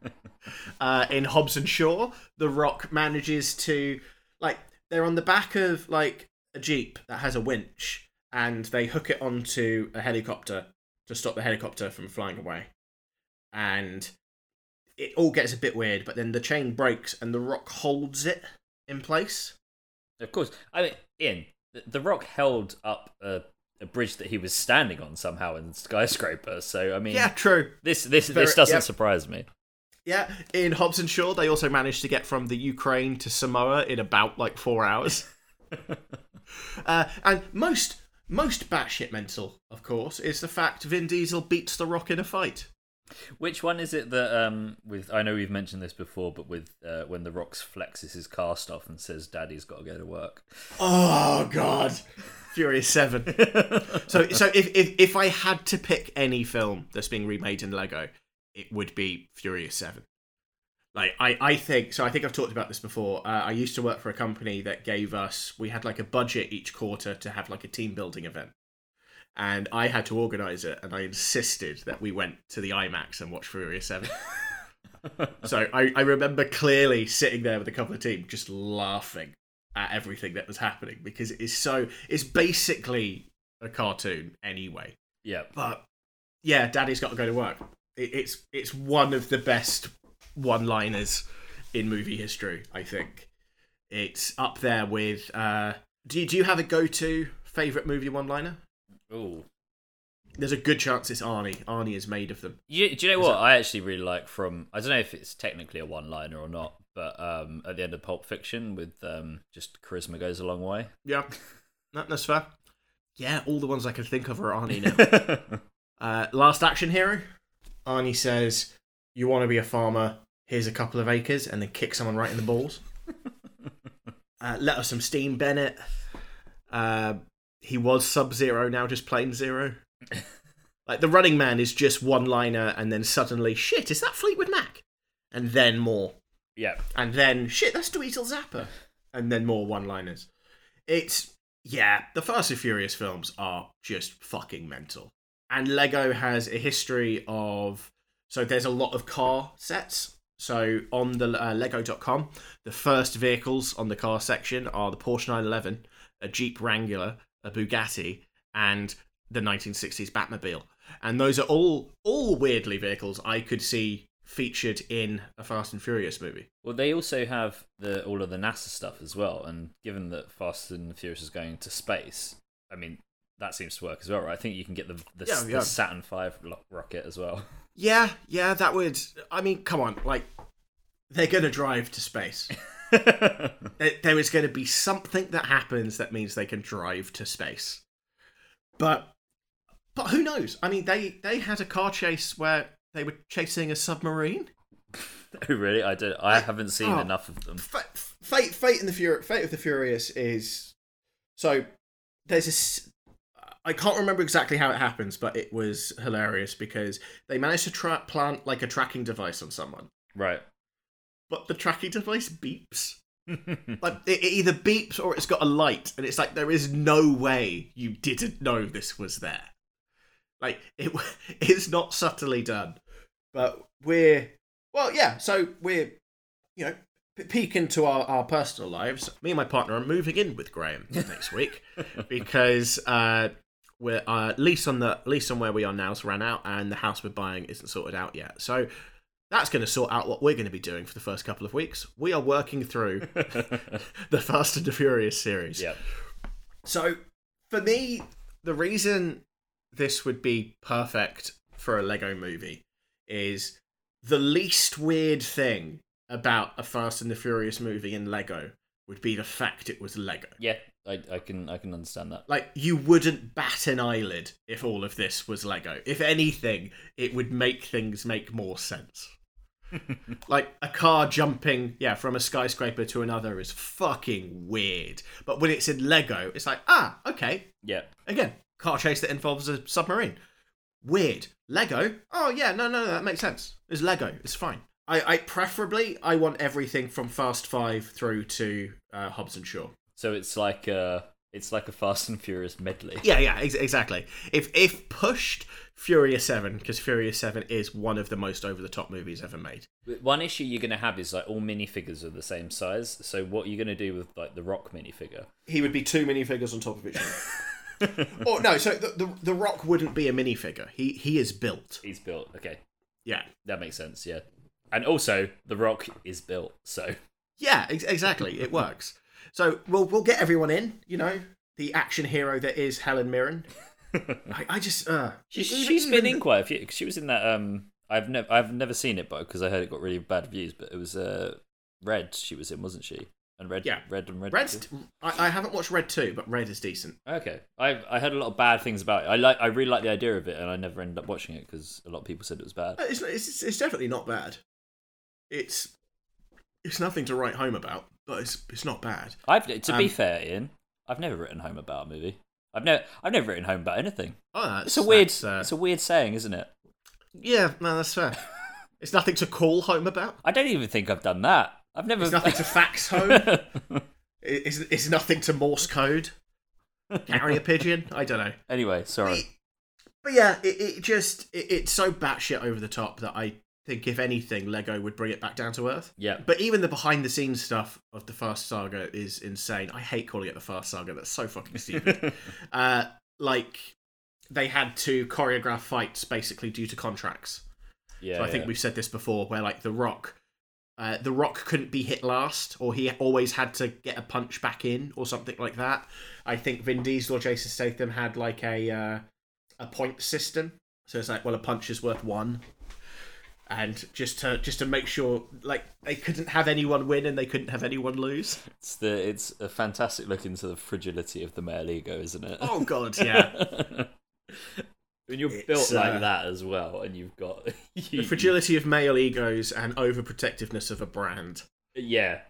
Speaker 1: uh, in Hobbs and Shaw, The Rock manages to like they're on the back of like a jeep that has a winch, and they hook it onto a helicopter to stop the helicopter from flying away, and it all gets a bit weird. But then the chain breaks, and the Rock holds it in place.
Speaker 2: Of course. I mean, Ian, the Rock held up a, a bridge that he was standing on somehow in skyscraper. So I mean,
Speaker 1: Yeah, true.
Speaker 2: this this
Speaker 1: Very-
Speaker 2: this doesn't
Speaker 1: yep.
Speaker 2: surprise me.
Speaker 1: Yeah, in Hobbs and Shaw, they also managed to get from the Ukraine to Samoa in about like four hours. uh, and most most batshit mental, of course, is the fact Vin Diesel beats The Rock in a fight.
Speaker 2: Which one is it that um with I know we've mentioned this before, but with uh, when the Rock flexes his cast off and says Daddy's got to go to work.
Speaker 1: Oh God, Furious Seven. so so if, if if I had to pick any film that's being remade in Lego, it would be Furious Seven. Like I, I think so. I think I've talked about this before. Uh, I used to work for a company that gave us. We had like a budget each quarter to have like a team building event, and I had to organise it. And I insisted that we went to the IMAX and watch Furious Seven. so I, I remember clearly sitting there with a couple of team just laughing at everything that was happening because it is so. It's basically a cartoon anyway.
Speaker 2: Yeah.
Speaker 1: But yeah, Daddy's got to go to work. It, it's it's one of the best one-liners in movie history. I think it's up there with. Uh, do you, do you have a go-to favorite movie one-liner?
Speaker 2: Ooh.
Speaker 1: There's a good chance it's Arnie. Arnie is made of them.
Speaker 2: You, do you know
Speaker 1: Is
Speaker 2: what
Speaker 1: that-
Speaker 2: I actually really like from? I don't know if it's technically a one-liner or not, but um, at the end of Pulp Fiction, with um, just charisma goes a long way.
Speaker 1: Yeah, that, that's fair. Yeah, all the ones I can think of are Arnie now. Uh, last action hero. Arnie says, "You want to be a farmer? Here's a couple of acres," and then kick someone right in the balls. uh, let us some steam, Bennett. Uh, he was Sub Zero, now just plain Zero. like the Running Man is just one liner, and then suddenly, shit, is that Fleetwood Mac? And then more,
Speaker 2: yeah.
Speaker 1: and then shit, that's Dweezil Zappa, and then more one liners. It's yeah, the Fast and Furious films are just fucking mental. And Lego has a history of so there's a lot of car sets. So on the uh, Lego.com, the first vehicles on the car section are the Porsche 911, a Jeep Wrangler, a Bugatti, and the 1960s Batmobile. And those are all all weirdly vehicles I could see featured in a Fast and Furious movie.
Speaker 2: Well, they also have the all of the NASA stuff as well, and given that Fast and Furious is going to space, I mean that seems to work as well, right? I think you can get the the,
Speaker 1: Yeah,
Speaker 2: the. Saturn V rocket as well.
Speaker 1: Yeah, yeah, that would. I mean, come on, like they're gonna drive to space. There is going to be something that happens that means they can drive to space. But but who knows? I mean, they they had a car chase where they were chasing a submarine.
Speaker 2: oh, really? I don't. I haven't seen
Speaker 1: Oh.
Speaker 2: enough of them.
Speaker 1: Fate, Fate and the Fur- Fate of the Furious is so. There's this. I can't remember exactly how it happens, but it was hilarious because they managed to tra- plant like a tracking device on someone,
Speaker 2: Right.
Speaker 1: but the tracking device beeps. Like it, it either beeps or it's got a light, and it's like there is no way you didn't know this was there. Like it, it's not subtly done, but we're well, yeah. So we're you know peek into our, our personal lives. Me and my partner are moving in with Graham next week because uh, we're uh, lease on the lease on where we are now has ran out, and the house we're buying isn't sorted out yet. So. That's going to sort out what we're going to be doing for the first couple of weeks. We are working through the Fast and the Furious series.
Speaker 2: yeah.
Speaker 1: So, for me, the reason this would be perfect for a Lego movie is the least weird thing about a Fast and the Furious movie in Lego would be the fact it was Lego.
Speaker 2: Yeah. I, I can I can understand that.
Speaker 1: Like, you wouldn't bat an eyelid if all of this was Lego. If anything, it would make things make more sense. like, a car jumping, yeah, from a skyscraper to another is fucking weird. But when it's in Lego, it's like, ah, okay.
Speaker 2: Yeah.
Speaker 1: Again, car chase that involves a submarine. Weird. Lego? Oh, yeah, no, no, no, that makes sense. It's Lego. It's fine. I, I preferably, I want everything from Fast Five through to uh, Hobbs and Shaw.
Speaker 2: So it's like a it's like a Fast and Furious medley.
Speaker 1: Yeah, yeah, ex- exactly. If if pushed, Furious Seven, because Furious Seven is one of the most over the top movies ever made.
Speaker 2: One issue you're going to have is like all minifigures are the same size. So what are you going to do with like the Rock minifigure?
Speaker 1: He would be two minifigures on top of each other. or no, so the, the the Rock wouldn't be a minifigure. He he is built.
Speaker 2: He's built. Okay,
Speaker 1: Yeah.
Speaker 2: that makes sense. Yeah, and also The Rock is built. So
Speaker 1: Yeah, ex- exactly. It works. So we'll we'll get everyone in. You know, the action hero that is Helen Mirren. I, I just uh,
Speaker 2: she's,
Speaker 1: even-
Speaker 2: she's been in quite a few. She was in that. Um, I've never I've never seen it, but because I heard it got really bad views. But it was uh, Red. She was in, wasn't she? And Red.
Speaker 1: Yeah.
Speaker 2: Red and Red.
Speaker 1: Red's. I, I haven't watched Red two, but Red is decent.
Speaker 2: Okay, I I heard a lot of bad things about it. I like I really like the idea of it, and I never ended up watching it because a lot of people said it was bad.
Speaker 1: It's, it's it's definitely not bad. It's it's nothing to write home about, but it's it's not bad.
Speaker 2: I've to be
Speaker 1: Um,
Speaker 2: fair, Ian, I've never written home about a movie. I've never I've never written home about anything.
Speaker 1: Oh, that's,
Speaker 2: It's a weird
Speaker 1: uh,
Speaker 2: it's a weird saying, isn't it?
Speaker 1: yeah, no, that's fair. it's nothing to call home about.
Speaker 2: I don't even think I've done that. I've never.
Speaker 1: It's nothing to fax home. It's, it's nothing to Morse code. Carrier pigeon. I don't know.
Speaker 2: anyway, sorry.
Speaker 1: But yeah, it, it just it, it's so batshit over the top that I think if anything, Lego would bring it back down to earth.
Speaker 2: Yeah,
Speaker 1: But even the behind the scenes stuff of the Fast Saga is insane. I hate calling it the Fast Saga. That's so fucking stupid. uh, like they had to choreograph fights basically due to contracts.
Speaker 2: yeah.
Speaker 1: So I think we've said this before, where like the Rock, uh, the Rock couldn't be hit last, or he always had to get a punch back in, or something like that. I think Vin Diesel or Jason Statham had like a uh, a point system, so it's like, well, a punch is worth one, and just to just to make sure, like they couldn't have anyone win and they couldn't have anyone lose.
Speaker 2: It's the it's a fantastic look into the fragility of the male ego, isn't it?
Speaker 1: Oh god, yeah.
Speaker 2: When you're
Speaker 1: It's,
Speaker 2: built like
Speaker 1: uh,
Speaker 2: that as well, and you've got you,
Speaker 1: the fragility of male egos and overprotectiveness of a brand.
Speaker 2: Yeah.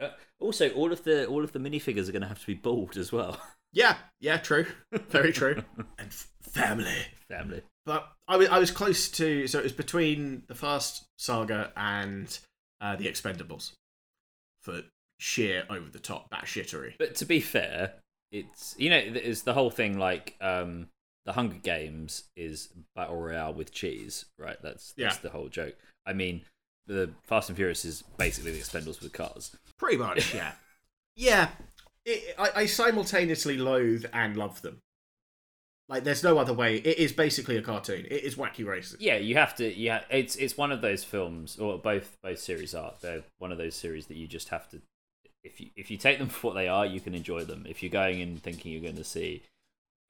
Speaker 2: Uh, also, all of the all of the minifigures are going to have to be bald as well.
Speaker 1: Yeah, yeah, true, very true. and f- family.
Speaker 2: Family.
Speaker 1: But I was I was close to so it was between the Fast Saga and uh, the Expendables for sheer over the top batshittery.
Speaker 2: But to be fair, it's you know it's the whole thing like um the Hunger Games is battle royale with cheese, right? That's that's
Speaker 1: Yeah.
Speaker 2: the whole joke. I mean, the Fast and Furious is basically the Expendables with cars.
Speaker 1: Pretty much, yeah, yeah. It, I, I simultaneously loathe and love them. Like, there's no other way. It is basically a cartoon. It is Wacky Races.
Speaker 2: Yeah, you have to. Yeah, it's it's one of those films, or both both series are. They're one of those series that you just have to. If you if you take them for what they are, you can enjoy them. If you're going in thinking you're going to see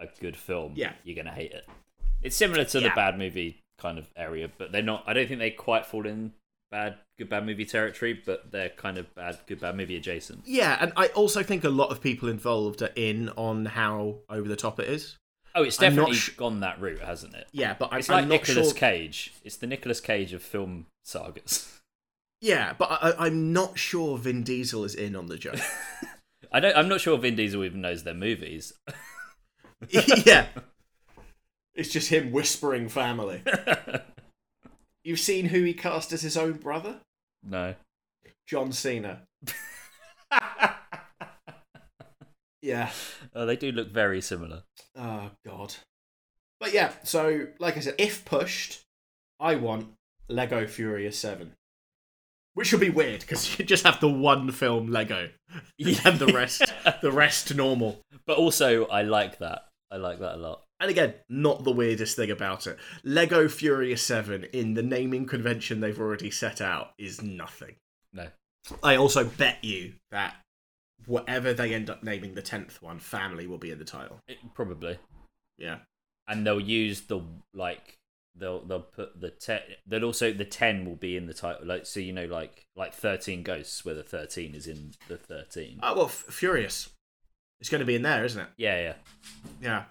Speaker 2: a good film,
Speaker 1: Yeah.
Speaker 2: you're going to hate it. It's similar to the bad movie kind of area, but they're not. I don't think they quite fall in bad good bad movie territory, but they're kind of bad good bad movie adjacent.
Speaker 1: Yeah, and I also think a lot of people involved are in on how over the top it is.
Speaker 2: Oh, it's definitely
Speaker 1: sh-
Speaker 2: gone that route, hasn't it?
Speaker 1: Yeah, but I,
Speaker 2: It's like
Speaker 1: I'm not
Speaker 2: Nicolas
Speaker 1: sure.
Speaker 2: Cage. It's the Nicolas Cage of film sagas.
Speaker 1: Yeah, but I, I- I'm not sure Vin Diesel is in on the joke.
Speaker 2: I don't. I'm not sure Vin Diesel even knows their movies.
Speaker 1: yeah. It's just him whispering family. You've seen who he cast as his own brother?
Speaker 2: no.
Speaker 1: John Cena. Yeah.
Speaker 2: Oh, they do look very similar.
Speaker 1: Oh, God. But yeah, so, like I said, if pushed, I want Lego Furious 7. Which would be weird, because you just have the one film Lego. and the rest, the rest normal.
Speaker 2: But also, I like that. I like that a lot.
Speaker 1: And again, not the weirdest thing about it. Lego Furious 7, in the naming convention they've already set out, is nothing.
Speaker 2: No.
Speaker 1: I also bet you that whatever they end up naming the 10th one, family will be in the title.
Speaker 2: It- probably.
Speaker 1: Yeah.
Speaker 2: And they'll use the like they'll they'll put the ten. They'll also the ten will be in the title. Like so, you know, like like thirteen ghosts, where the thirteen is in the thirteen.
Speaker 1: Oh, well, F- Furious. It's going to be in there, isn't it?
Speaker 2: Yeah,
Speaker 1: Yeah. Yeah.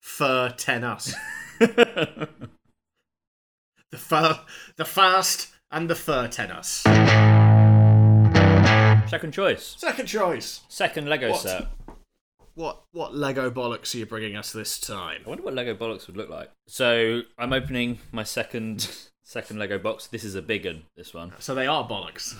Speaker 1: Fur 10 us. The fur, the fast, and the fur 10 us.
Speaker 2: Second choice.
Speaker 1: Second choice.
Speaker 2: Second Lego
Speaker 1: What?
Speaker 2: set.
Speaker 1: What what Lego bollocks are you bringing us this time?
Speaker 2: I wonder what Lego bollocks would look like. So I'm opening my second second Lego box. This is a big one. This one.
Speaker 1: So they are bollocks.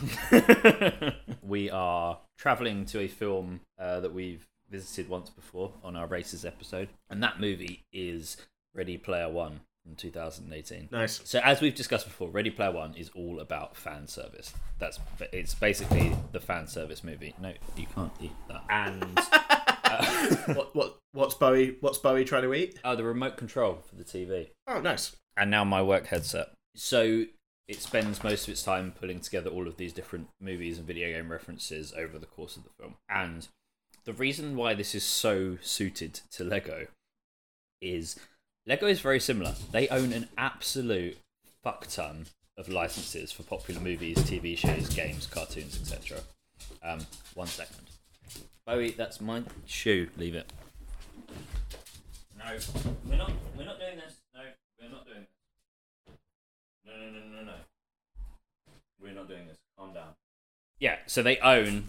Speaker 2: we are traveling to a film uh, that we've visited once before on our races episode, and that movie is Ready Player One from 2018.
Speaker 1: Nice.
Speaker 2: So as we've discussed before, Ready Player One is all about fan service. That's it's basically the fan service movie. No, you can't eat that. And uh,
Speaker 1: what what what's Bowie what's Bowie trying to eat?
Speaker 2: Oh, the remote control for the TV.
Speaker 1: Oh, nice.
Speaker 2: and now my work headset. So it spends most of its time pulling together all of these different movies and video game references over the course of the film. And the reason why this is so suited to Lego is Lego is very similar. They own an absolute fuck ton of licenses for popular movies, TV shows, games, cartoons, etc. Um, one second. Bowie, that's my shoe. Leave it. No, we're not. We're not doing this. No, we're not doing this. No, no, no, no, no. We're not doing this. Calm down. Yeah. So they own.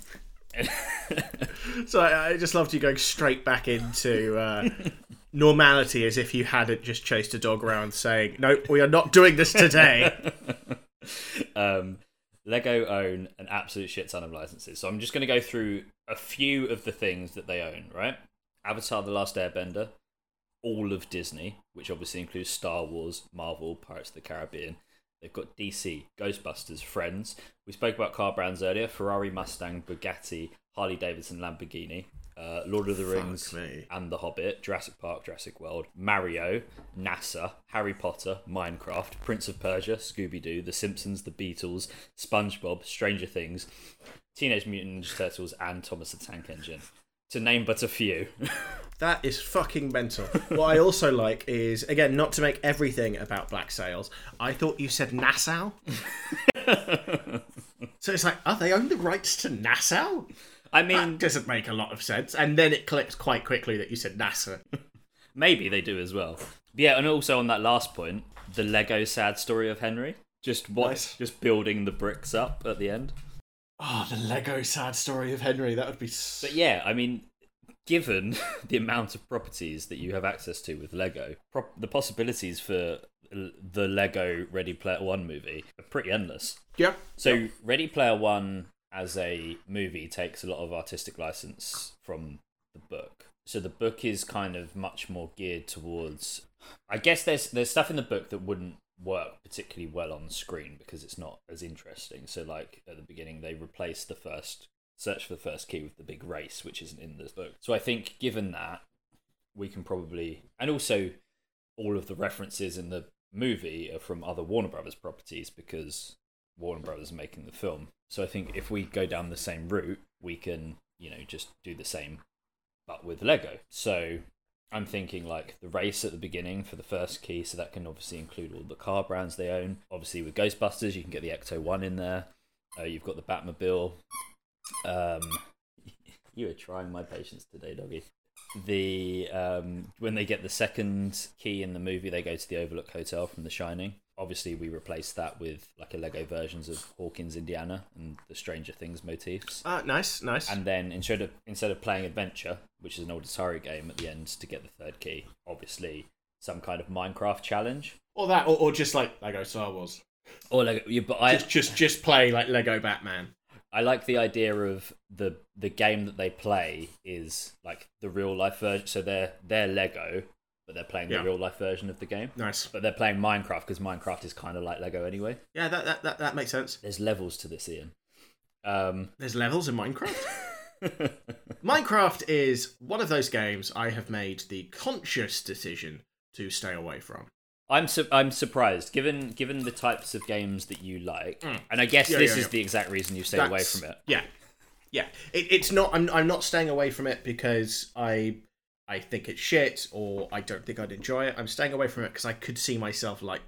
Speaker 1: So I, I just loved you going straight back into uh, normality as if you hadn't just chased a dog around saying, "No, we are not doing this today."
Speaker 2: um, Lego own an absolute shit ton of licenses. So I'm just going to go through a few of the things that they own, right? Avatar The Last Airbender, all of Disney, which obviously includes Star Wars, Marvel, Pirates of the Caribbean. They've got DC, Ghostbusters, Friends. We spoke about car brands earlier Ferrari, Mustang, Bugatti, Harley Davidson, Lamborghini. Uh, Lord of the
Speaker 1: Fuck
Speaker 2: Rings
Speaker 1: me.
Speaker 2: and The Hobbit, Jurassic Park, Jurassic World, Mario, NASA, Harry Potter, Minecraft, Prince of Persia, Scooby Doo, The Simpsons, The Beatles, SpongeBob, Stranger Things, Teenage Mutant Ninja Turtles, and Thomas the Tank Engine. To name but a few.
Speaker 1: That is fucking mental. What I also like is again not to make everything about black sails. I thought you said Nassau. so it's like, are they own the rights to Nassau.
Speaker 2: I
Speaker 1: That
Speaker 2: mean,
Speaker 1: doesn't make a lot of sense. And then it clicked quite quickly that you said NASA.
Speaker 2: maybe they do as well. Yeah, and also on that last point, the Lego sad story of Henry. Just what?
Speaker 1: Nice.
Speaker 2: Just building the bricks up at the end.
Speaker 1: Oh, the Lego sad story of Henry. That would be. s
Speaker 2: But yeah, I mean, given the amount of properties that you have access to with Lego, pro- the possibilities for the Lego Ready Player One movie are pretty endless.
Speaker 1: yeah.
Speaker 2: So, Ready Player One as a movie takes a lot of artistic license from the book. So the book is kind of much more geared towards. I guess there's there's stuff in the book that wouldn't work particularly well on screen because it's not as interesting. So like at the beginning they replaced the first search for the first key with the big race, which isn't in this book. So I think given that we can probably and also all of the references in the movie are from other Warner Brothers properties because Warner Brothers are making the film. So I think if we go down the same route, we can, you know, just do the same but with Lego. So I'm thinking like the race at the beginning for the first key, so that can obviously include all the car brands they own. Obviously with Ghostbusters, you can get the Ecto One in there. Uh, you've got the Batmobile. Um, you are trying my patience today, doggy. The um, when they get the second key in the movie, they go to the Overlook Hotel from The Shining. Obviously, we replaced that with like a Lego versions of Hawkins, Indiana, and the Stranger Things motifs.
Speaker 1: Ah, nice, nice.
Speaker 2: And then instead of instead of playing Adventure, which is an old Atari game, at the end to get the third key, obviously some kind of Minecraft challenge.
Speaker 1: or that, or, or just like Lego Star Wars.
Speaker 2: Or Lego, yeah, but I
Speaker 1: Just, just, just play like Lego Batman.
Speaker 2: I like the idea of the the game that they play is like the real life version. So they're they're Lego, but they're playing
Speaker 1: Yeah.
Speaker 2: the real life version of the game.
Speaker 1: Nice.
Speaker 2: But they're playing Minecraft because Minecraft is kind of like Lego anyway.
Speaker 1: Yeah, that, that, that, that makes sense.
Speaker 2: There's levels to this, Ian. Um,
Speaker 1: There's levels in Minecraft. Minecraft is one of those games I have made the conscious decision to stay away from.
Speaker 2: I'm su- I'm surprised given given the types of games that you like,
Speaker 1: Mm.
Speaker 2: and I guess
Speaker 1: Yeah,
Speaker 2: this
Speaker 1: yeah,
Speaker 2: is
Speaker 1: yeah.
Speaker 2: the exact reason you stay away from it.
Speaker 1: Yeah, yeah. It, it's not. I'm. I'm not staying away from it because I. I think it's shit, or I don't think I'd enjoy it. I'm staying away from it because I could see myself like,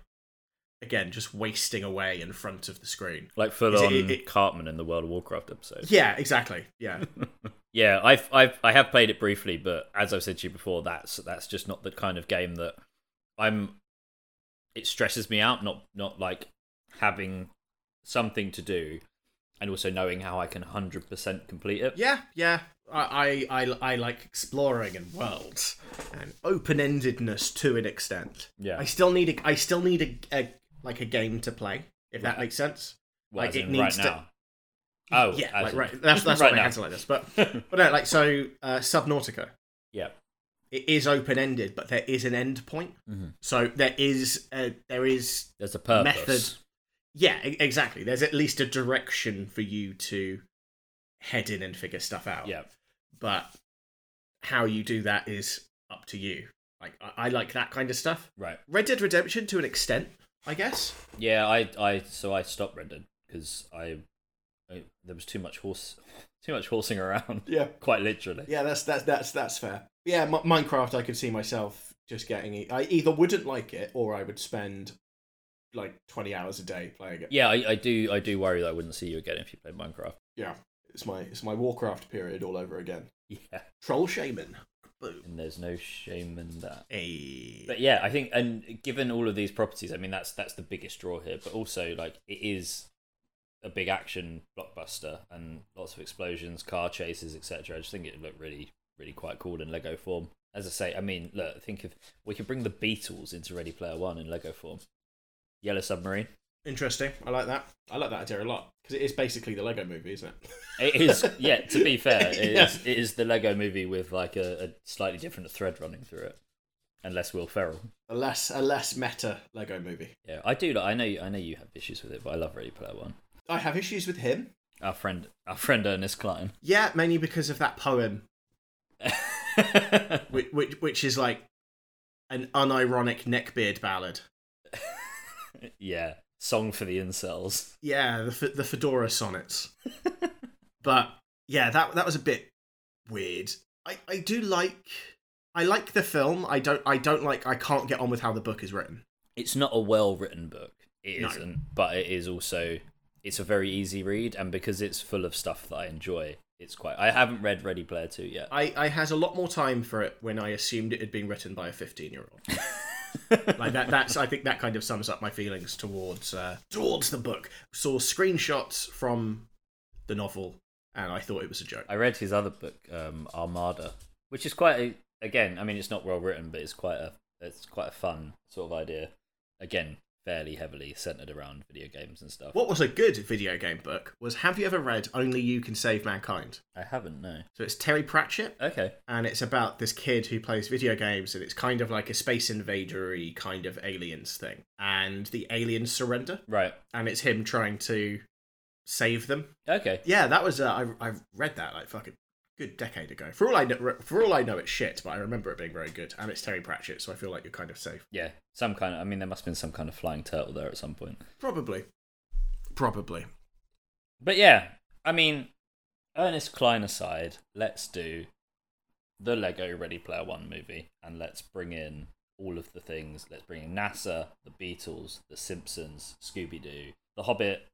Speaker 1: again, just wasting away in front of the screen.
Speaker 2: Like full on
Speaker 1: it- it-
Speaker 2: Cartman in the World of Warcraft episode.
Speaker 1: Yeah, exactly. Yeah,
Speaker 2: Yeah, I've I've I have played it briefly, but as I've said to you before, that's that's just not the kind of game that I'm. It stresses me out, not not like having something to do, and also knowing how I can hundred percent complete it.
Speaker 1: yeah, yeah. I, I, I, I like exploring and worlds and open endedness to an extent.
Speaker 2: Yeah.
Speaker 1: I still need a. I still need a, a like a game to play. If that makes sense.
Speaker 2: Well,
Speaker 1: like, it needs
Speaker 2: right
Speaker 1: to-
Speaker 2: now. Oh,
Speaker 1: yeah, like right. That's that's
Speaker 2: right
Speaker 1: why I answer like this. But but no, like so, uh, Subnautica.
Speaker 2: Yeah.
Speaker 1: It is open ended, but there is an end point.
Speaker 2: Mhm.
Speaker 1: So there is a, there is
Speaker 2: There's a purpose.
Speaker 1: method. Yeah, exactly. There's at least a direction for you to head in and figure stuff out.
Speaker 2: Yeah.
Speaker 1: But how you do that is up to you. Like I, I like that kind of stuff.
Speaker 2: Right.
Speaker 1: Red Dead Redemption to an extent, I guess.
Speaker 2: Yeah, I, I, so I stopped Red Dead because I, I, there was too much horse, too much horsing around.
Speaker 1: Yeah.
Speaker 2: Quite literally.
Speaker 1: Yeah, that's that's that's that's fair. Yeah, M- Minecraft, I could see myself just getting it. I either wouldn't like it or I would spend like twenty hours a day playing it.
Speaker 2: Yeah, I, I do, I do worry that I wouldn't see you again if you played Minecraft.
Speaker 1: Yeah, it's my it's my Warcraft period all over again.
Speaker 2: Yeah.
Speaker 1: Troll Shaman. Boom.
Speaker 2: And there's no shame in that.
Speaker 1: Hey.
Speaker 2: But yeah, I think, and given all of these properties, I mean, that's that's the biggest draw here. But also, like, it is a big action blockbuster and lots of explosions, car chases, etc. I just think it would look really, really quite cool in Lego form. As I say, I mean, look, think of we could bring the Beatles into Ready Player One in Lego form. Yellow Submarine.
Speaker 1: Interesting. I like that. I like that idea a lot because it is basically the Lego movie, isn't it?
Speaker 2: It is, yeah. To be fair, it is.
Speaker 1: Yeah.
Speaker 2: It is the Lego movie with like a, a slightly different thread running through it, and less Will Ferrell.
Speaker 1: A less a less meta Lego movie.
Speaker 2: Yeah, I do. like- I know. I know you have issues with it, but I love Ready Player One.
Speaker 1: I have issues with him.
Speaker 2: Our friend, our friend Ernest Cline.
Speaker 1: Yeah, mainly because of that poem, which which, which is like an unironic neckbeard ballad.
Speaker 2: yeah, song for the incels.
Speaker 1: Yeah, the the Fedora sonnets. but yeah, that that was a bit weird. I I do like I like the film. I don't I don't like I can't get on with how the book is written.
Speaker 2: It's not a well written book. It
Speaker 1: No.
Speaker 2: not but it is also it's a very easy read, and because it's full of stuff that I enjoy, it's quite. I haven't read Ready Player Two yet.
Speaker 1: I I had a lot more time for it when I assumed it had been written by a 15-year-old. like that that's I think that kind of sums up my feelings towards uh, towards the book. Saw screenshots from the novel and I thought it was a joke.
Speaker 2: I read his other book, um, Armada, which is quite a, again. I mean, it's not well written, but it's quite a it's quite a fun sort of idea. Again, fairly heavily centered around video games and stuff.
Speaker 1: What was a good video game book was Have you ever read Only You Can Save Mankind?
Speaker 2: I haven't no.
Speaker 1: So it's Terry Pratchett
Speaker 2: Okay.
Speaker 1: and it's about this kid who plays video games and it's kind of like a space invadery kind of aliens thing. And the aliens surrender
Speaker 2: Right.
Speaker 1: and it's him trying to save them.
Speaker 2: Okay.
Speaker 1: Yeah, that was uh, I I read that like fucking good decade ago. For all I know, for all I know, it's shit, but I remember it being very good, and it's Terry Pratchett, so I feel like you're kind of safe.
Speaker 2: Yeah. Some kind of. I mean, there must have been some kind of flying turtle there at some point.
Speaker 1: Probably, probably.
Speaker 2: But yeah, I mean, Ernest Cline aside, let's do the Lego Ready Player One movie, and let's bring in all of the things. Let's bring in NASA, the Beatles, the Simpsons, Scooby Doo, The Hobbit,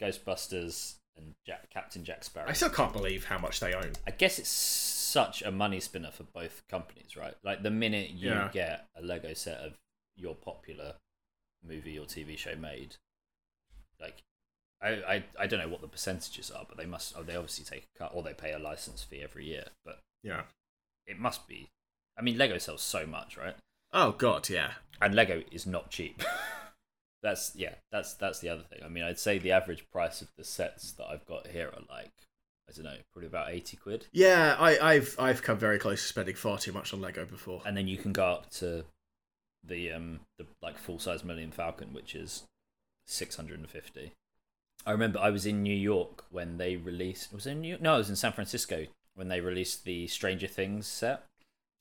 Speaker 2: Ghostbusters, and Jack, Captain Jack Sparrow.
Speaker 1: I still can't believe how much they own.
Speaker 2: I guess it's such a money spinner for both companies, right? Like the minute you
Speaker 1: Yeah.
Speaker 2: get a Lego set of your popular movie or TV show made, like I, I I don't know what the percentages are, but they must oh, they obviously take a cut or they pay a license fee every year, but
Speaker 1: Yeah.
Speaker 2: it must be. I mean, Lego sells so much, right?
Speaker 1: Oh god, yeah.
Speaker 2: And Lego is not cheap. that's yeah, that's that's the other thing. I mean, I'd say the average price of the sets that I've got here are like I don't know, probably about eighty quid.
Speaker 1: Yeah, I, I've I've come very close to spending far too much on Lego before.
Speaker 2: and then you can go up to the um the like full size Millennium Falcon, which is six hundred and fifty. I remember I was in New York when they released. Was it in New York? No, I was in San Francisco when they released the Stranger Things set,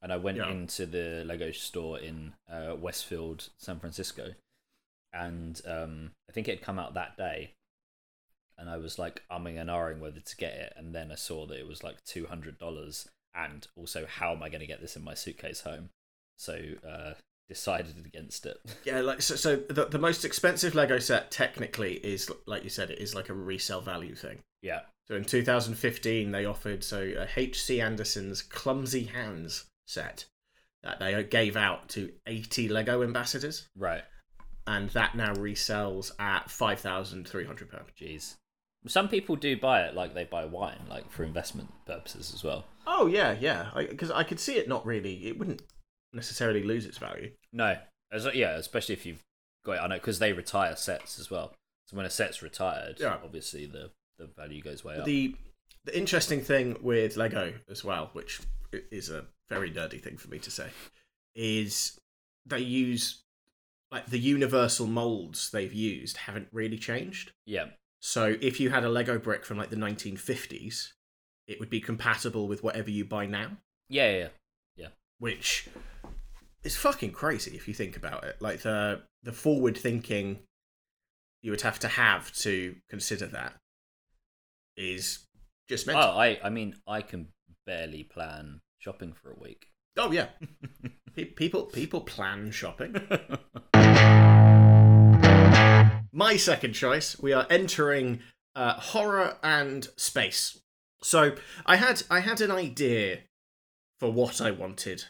Speaker 2: and I went
Speaker 1: Yeah.
Speaker 2: into the Lego store in uh, Westfield, San Francisco, and um, I think it had come out that day. And I was like umming and ahhing whether to get it, and then I saw that it was like two hundred dollars, and also how am I going to get this in my suitcase home? So uh, decided against it.
Speaker 1: Yeah, like so. So the the most expensive Lego set technically is like you said, it is like a resale value thing.
Speaker 2: yeah,
Speaker 1: So in 2015, they offered so a H.C. Andersen's Clumsy Hans set that they gave out to 80 Lego ambassadors,
Speaker 2: right.
Speaker 1: And that now resells at five thousand three hundred pounds.
Speaker 2: Jeez. Some people do buy it like they buy wine, like for investment purposes as well.
Speaker 1: Oh yeah, yeah. Because I, could see it not really. It wouldn't necessarily lose its value.
Speaker 2: No, as, yeah, especially if you've got it. I know because they retire sets as well. So when a set's retired,
Speaker 1: Yeah.
Speaker 2: obviously the the value goes way up.
Speaker 1: The the interesting thing with Lego as well, which is a very nerdy thing for me to say, is they use like the universal molds they've used haven't really changed.
Speaker 2: yeah,
Speaker 1: So if you had a Lego brick from like the 1950s, it would be compatible with whatever you buy now.
Speaker 2: Yeah, yeah, yeah.
Speaker 1: which is fucking crazy if you think about it. Like the the forward thinking you would have to have to consider that is just mental. Oh.
Speaker 2: I, I mean, I can barely plan shopping for a week.
Speaker 1: Oh, yeah, people people plan shopping. My second choice, we are entering uh, horror and space. So I had I had an idea for what I wanted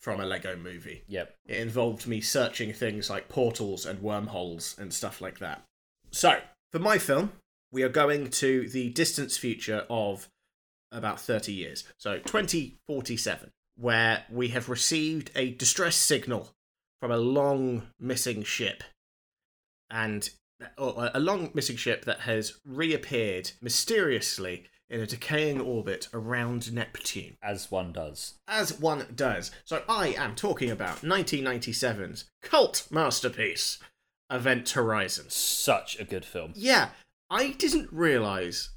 Speaker 1: from a Lego movie.
Speaker 2: yep.
Speaker 1: It involved me searching things like portals and wormholes and stuff like that. So, for my film, we are going to the distance future of about 30 years. So, 2047, where we have received a distress signal from a long missing ship. And uh, a long missing ship that has reappeared mysteriously in a decaying orbit around Neptune
Speaker 2: As one does.
Speaker 1: as one does. So I am talking about 1997's cult masterpiece, Event Horizon.
Speaker 2: Such a good film.
Speaker 1: Yeah, I didn't realize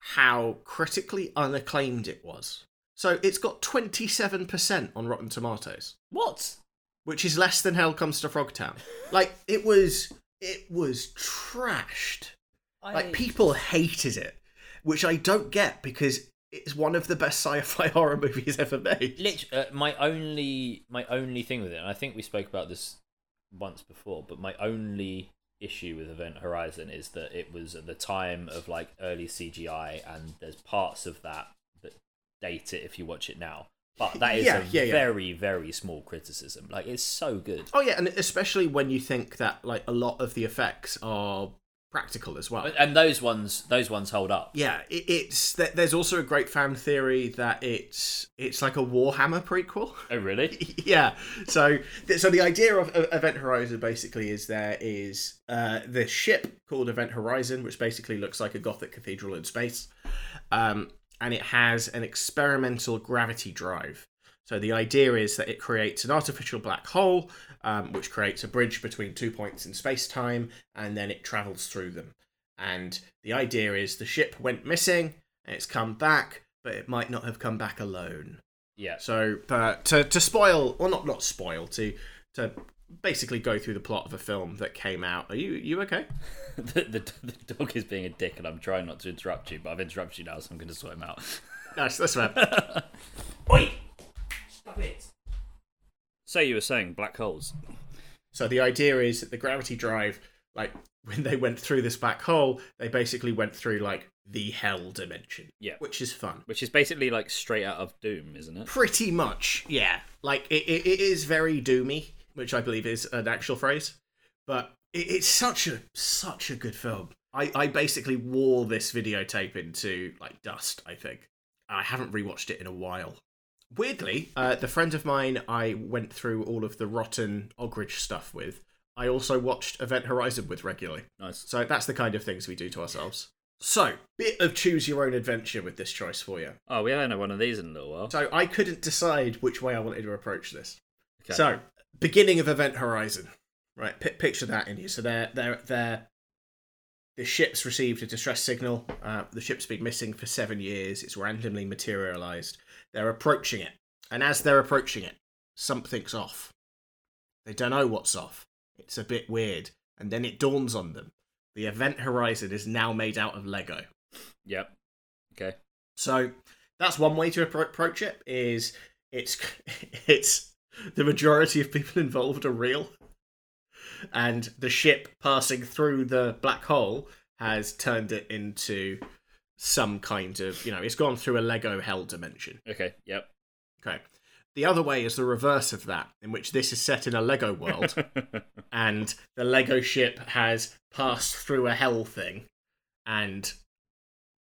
Speaker 1: how critically unacclaimed it was. So it's got 27% on Rotten Tomatoes,
Speaker 2: What?
Speaker 1: which is less than Hell Comes to Frogtown. Like it was it was trashed. Like people hated it, which I don't get because it's one of the best sci-fi horror movies ever made.
Speaker 2: Lit- uh, my only my only thing with it, and I think we spoke about this once before, but my only issue with Event Horizon is that it was at the time of like early CGI, and there's parts of that that date it if you watch it now. But that is
Speaker 1: Yeah,
Speaker 2: a
Speaker 1: yeah, yeah.
Speaker 2: very very small criticism. Like it's so good.
Speaker 1: Oh yeah, and especially when you think that like a lot of the effects are practical as well.
Speaker 2: And those ones those ones hold up.
Speaker 1: Yeah, it, it's th- there's also a great fan theory that it's it's like a Warhammer prequel.
Speaker 2: Oh really?
Speaker 1: yeah. So th- so the idea of of Event Horizon basically is there is uh, this ship called Event Horizon, which basically looks like a gothic cathedral in space, um, and it has an experimental gravity drive. So the idea is that it creates an artificial black hole, um, which creates a bridge between two points in space time, and then it travels through them. And the idea is the ship went missing, and it's come back, but it might not have come back alone.
Speaker 2: Yeah.
Speaker 1: So, but to to spoil, or not not spoil, to to basically go through the plot of a film that came out. Are you you okay?
Speaker 2: the, the the dog is being a dick, and I'm trying not to interrupt you, but I've interrupted you now, so I'm going to sort him out.
Speaker 1: Nice, that's fine.
Speaker 2: Oi! Stop it! So you were saying black holes.
Speaker 1: so the idea is that the gravity drive, like when they went through this black hole, they basically went through like the hell dimension.
Speaker 2: Yeah.
Speaker 1: which is fun.
Speaker 2: Which is basically like straight out of Doom, isn't it?
Speaker 1: Pretty much, yeah. Like it, it, it is very doomy, which I believe is an actual phrase, but it, it's such a such a good film. I, I basically wore this videotape into like dust. I think I haven't rewatched it in a while. Weirdly, uh, the friend of mine I went through all of the rotten Ogrish stuff with. I also watched Event Horizon with regularly.
Speaker 2: Nice.
Speaker 1: So that's the kind of things we do to ourselves. So, bit of choose your own adventure with this choice for you.
Speaker 2: Oh, we haven't had one of these in a little while.
Speaker 1: So I couldn't decide which way I wanted to approach this.
Speaker 2: Okay.
Speaker 1: So beginning of Event Horizon, right? P- picture that in you. So they're they're they're the ship's received a distress signal. Uh, the ship's been missing for seven years. It's randomly materialized. They're approaching it, and as they're approaching it, something's off. They don't know what's off. It's a bit weird, and then it dawns on them: the Event Horizon is now made out of Lego.
Speaker 2: Yep. Okay.
Speaker 1: So that's one way to appro- approach it. Is it's it's the majority of people involved are real, and the ship passing through the black hole has turned it into some kind of you know it's gone through a Lego hell dimension.
Speaker 2: Okay. Yep.
Speaker 1: Okay. The other way is the reverse of that, in which this is set in a Lego world, and the Lego ship has passed through a hell thing, and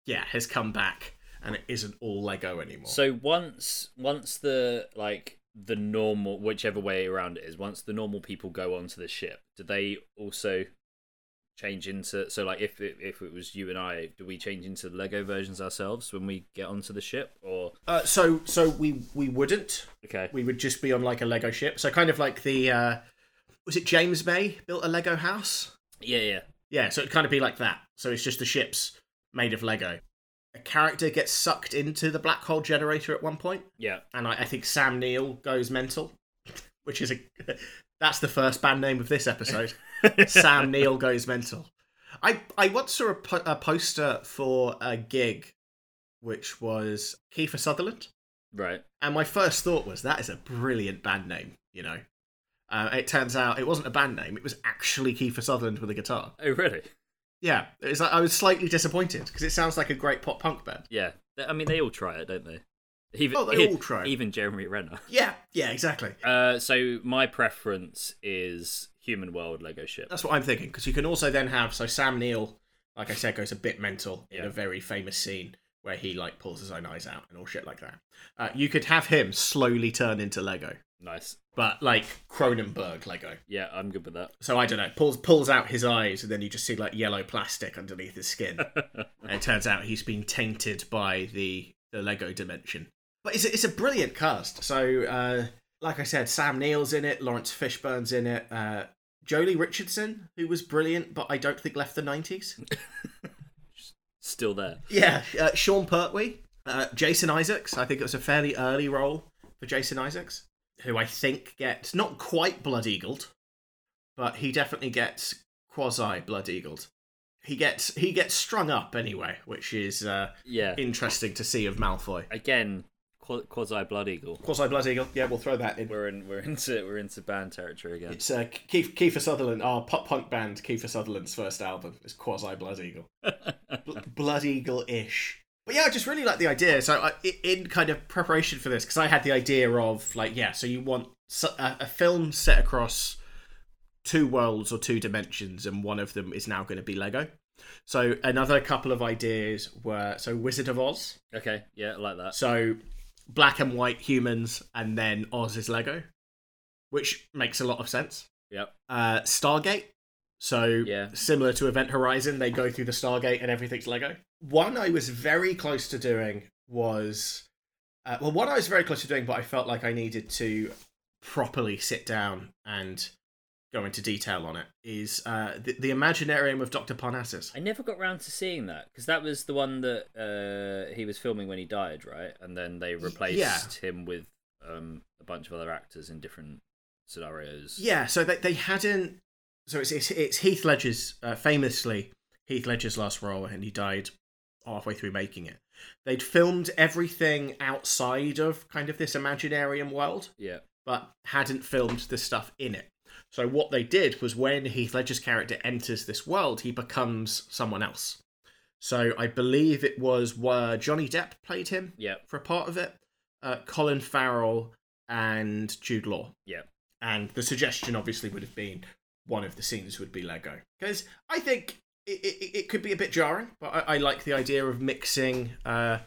Speaker 1: yeah, has come back, and it isn't all Lego anymore.
Speaker 2: so once once the like the normal whichever way around it is, once the normal people go onto the ship, do they also change into so like if it, if it was you and I, do we change into Lego versions ourselves when we get onto the ship or
Speaker 1: Uh, so so we we wouldn't.
Speaker 2: okay.
Speaker 1: We would just be on like a Lego ship. So kind of like the uh, was it James May built a Lego house?
Speaker 2: Yeah, yeah.
Speaker 1: Yeah, so it'd kind of be like that. So it's just the ships made of Lego. A character gets sucked into the black hole generator at one point,
Speaker 2: Yeah.
Speaker 1: and I, I think Sam Neill goes mental, which is a that's the first band name of this episode. Sam Neill goes mental. I I once saw a, po- a poster for a gig, which was Kiefer Sutherland,
Speaker 2: Right.
Speaker 1: and my first thought was that is a brilliant band name. You know, uh, it turns out it wasn't a band name; it was actually Kiefer Sutherland with a guitar.
Speaker 2: Oh, really?
Speaker 1: Yeah, it was like I was slightly disappointed because it sounds like a great pop punk band.
Speaker 2: Yeah. I mean, they all try it, don't they? Even,
Speaker 1: Oh, they all try.
Speaker 2: Even Jeremy Renner.
Speaker 1: Yeah, yeah, exactly.
Speaker 2: Uh, so my preference is Human World Lego ship.
Speaker 1: That's what I'm thinking because you can also then have so Sam Neill, like I said, goes a bit mental in
Speaker 2: Yeah.
Speaker 1: a very famous scene where he like pulls his own eyes out and all shit like that. Uh, you could have him slowly turn into Lego,
Speaker 2: Nice.
Speaker 1: but like Cronenberg Lego.
Speaker 2: Yeah, I'm good with that.
Speaker 1: So I don't know, pulls pulls out his eyes and then you just see like yellow plastic underneath his skin. and it turns out he's been tainted by the the Lego dimension. But it's a, it's a brilliant cast. So uh, like I said, Sam Neill's in it, Laurence Fishburne's in it, uh, Joely Richardson, who was brilliant, but I don't think left the nineties.
Speaker 2: Still there.
Speaker 1: Yeah, uh, Sean Pertwee, uh, Jason Isaacs. I think it was a fairly early role for Jason Isaacs, who I think gets not quite blood eagled, but he definitely gets quasi blood eagled. He gets he gets strung up anyway, which is uh,
Speaker 2: Yeah.
Speaker 1: interesting to see of Malfoy.
Speaker 2: Again, quasi Blood Eagle.
Speaker 1: Quasi blood eagle. Yeah, we'll throw that in.
Speaker 2: We're in. We're into. We're into band territory again.
Speaker 1: It's uh, Keith, Kiefer Sutherland, our pop punk band, Kiefer Sutherland's first album is Quasi Blood Eagle. Bl- Blood Eagle ish. But yeah, I just really like the idea. So, I, in kind of preparation for this, because I had the idea of like, yeah, so you want a, a film set across two worlds or two dimensions, and one of them is now going to be Lego. So, another couple of ideas were so Wizard of Oz.
Speaker 2: Okay. Yeah, I like that.
Speaker 1: So black and white humans, and then Oz is Lego, which makes a lot of sense.
Speaker 2: Yep.
Speaker 1: Uh, Stargate. So
Speaker 2: Yeah.
Speaker 1: similar to Event Horizon, they go through the Stargate and everything's Lego. One I was very close to doing was, uh, well, one I was very close to doing, but I felt like I needed to properly sit down and go into detail on it. Is uh, the, the Imaginarium of Doctor Parnassus?
Speaker 2: I never got round to seeing that because that was the one that uh, he was filming when he died, right? And then they replaced
Speaker 1: yeah.
Speaker 2: him with um, a bunch of other actors in different scenarios.
Speaker 1: Yeah, so they, they hadn't. So it's, it's, it's Heath Ledger's, uh, famously, Heath Ledger's last role, and he died halfway through making it. They'd filmed everything outside of kind of this Imaginarium world,
Speaker 2: Yeah.
Speaker 1: but hadn't filmed the stuff in it. So what they did was when Heath Ledger's character enters this world, he becomes someone else. So I believe it was where Johnny Depp played him
Speaker 2: Yeah.
Speaker 1: for a part of it, uh, Colin Farrell and Jude Law.
Speaker 2: Yeah.
Speaker 1: And the suggestion obviously would have been one of the scenes would be Lego. Because I think it, it, it could be a bit jarring, but I, I like the idea of mixing, uh,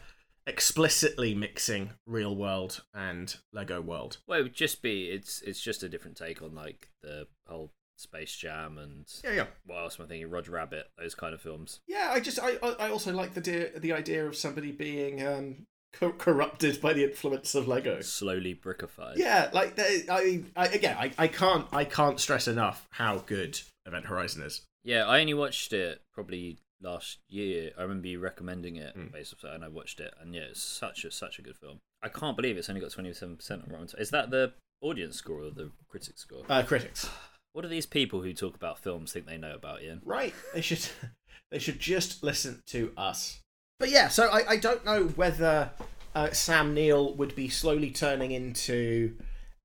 Speaker 1: explicitly mixing real world and Lego world.
Speaker 2: Well, it would just be it's it's just a different take on like the whole Space Jam and
Speaker 1: Yeah, yeah.
Speaker 2: what else am I thinking? Roger Rabbit, those kind of films.
Speaker 1: Yeah, I just, I, I also like the, de- the idea of somebody being um, co- corrupted by the influence of Lego.
Speaker 2: Slowly brickified.
Speaker 1: Yeah, like they, I mean, I, again, I, I can't I can't stress enough how good Event Horizon is.
Speaker 2: Yeah, I only watched it probably last year. I remember you recommending it
Speaker 1: Mm.
Speaker 2: based off that, and I watched it, and yeah, it's such a such a good film. I can't believe it's only got twenty seven percent on Rotten. Is that the audience score or the critic score?
Speaker 1: Uh, critics,
Speaker 2: What do these people who talk about films think they know about Ian?
Speaker 1: right? They should they should just listen to us. But yeah, so I, I don't know whether uh, Sam Neill would be slowly turning into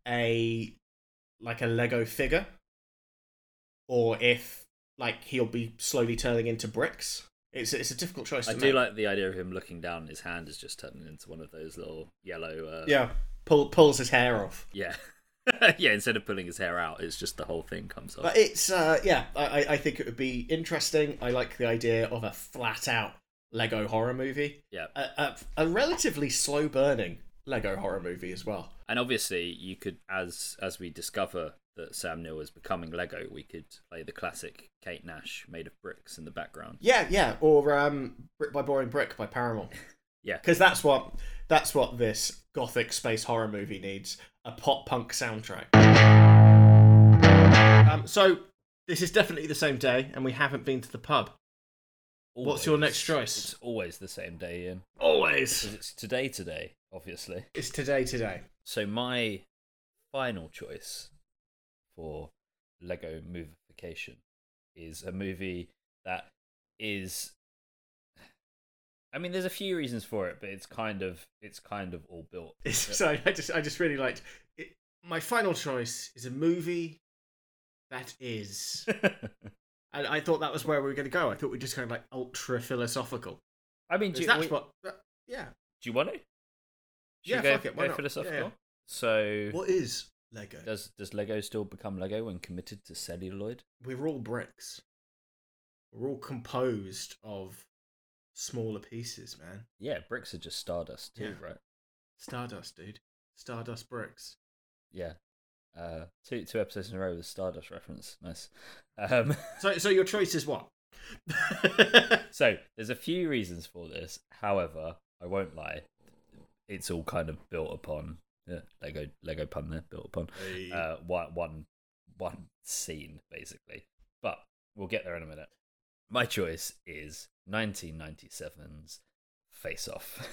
Speaker 1: a like a Lego figure, or if like he'll be slowly turning into bricks. It's it's a difficult choice.
Speaker 2: I
Speaker 1: to
Speaker 2: do
Speaker 1: make.
Speaker 2: like the idea of him looking down. and His hand is just turning into one of those little yellow. Uh,
Speaker 1: yeah, pull pulls his hair off.
Speaker 2: yeah, yeah. Instead of pulling his hair out, it's just the whole thing comes off.
Speaker 1: But it's uh yeah, I I- I think it would be interesting. I like the idea of a flat out Lego horror movie.
Speaker 2: Yeah.
Speaker 1: A, a, a relatively slow burning Lego horror movie as well.
Speaker 2: And obviously, you could, as as we discover that Sam Neill is becoming Lego, we could play the classic Kate Nash made of bricks in the background.
Speaker 1: Yeah, yeah, or um Brick by Boring Brick by Paramore.
Speaker 2: Yeah.
Speaker 1: Cuz that's what that's what this gothic space horror movie needs, a pop punk soundtrack. Um so this is definitely the same day and we haven't been to the pub. What's your next choice?
Speaker 2: It's always the same day, Ian.
Speaker 1: Always.
Speaker 2: 'Cause it's today, today, obviously.
Speaker 1: It's today, today.
Speaker 2: So my final choice for Lego Movification is a movie that is. I mean, there's a few reasons for it, but it's kind of it's kind of all built.
Speaker 1: It's, sorry, I just I just really liked it. My final choice is a movie that is, and I thought that was where we were going to go. I thought we would just kind of like ultra philosophical.
Speaker 2: I mean, do you,
Speaker 1: That's
Speaker 2: we-
Speaker 1: what. that- yeah.
Speaker 2: do you want to? Should
Speaker 1: Yeah,
Speaker 2: go,
Speaker 1: fuck it, why
Speaker 2: go
Speaker 1: not?
Speaker 2: philosophical.
Speaker 1: Yeah, yeah.
Speaker 2: So,
Speaker 1: What is Lego?
Speaker 2: does does Lego still become Lego when committed to celluloid?
Speaker 1: We're all bricks. We're all composed of smaller pieces, man.
Speaker 2: Yeah, bricks are just stardust too,
Speaker 1: Yeah.
Speaker 2: right?
Speaker 1: Stardust, dude. Stardust bricks.
Speaker 2: Yeah. Uh, two two episodes in a row with a Stardust reference. Nice. Um,
Speaker 1: So, so your choice is what?
Speaker 2: so there's a few reasons for this. However, I won't lie. It's all kind of built upon yeah, Lego Lego pun there, built upon uh, one one one scene basically. But we'll get there in a minute. My choice is 1997's Face Off.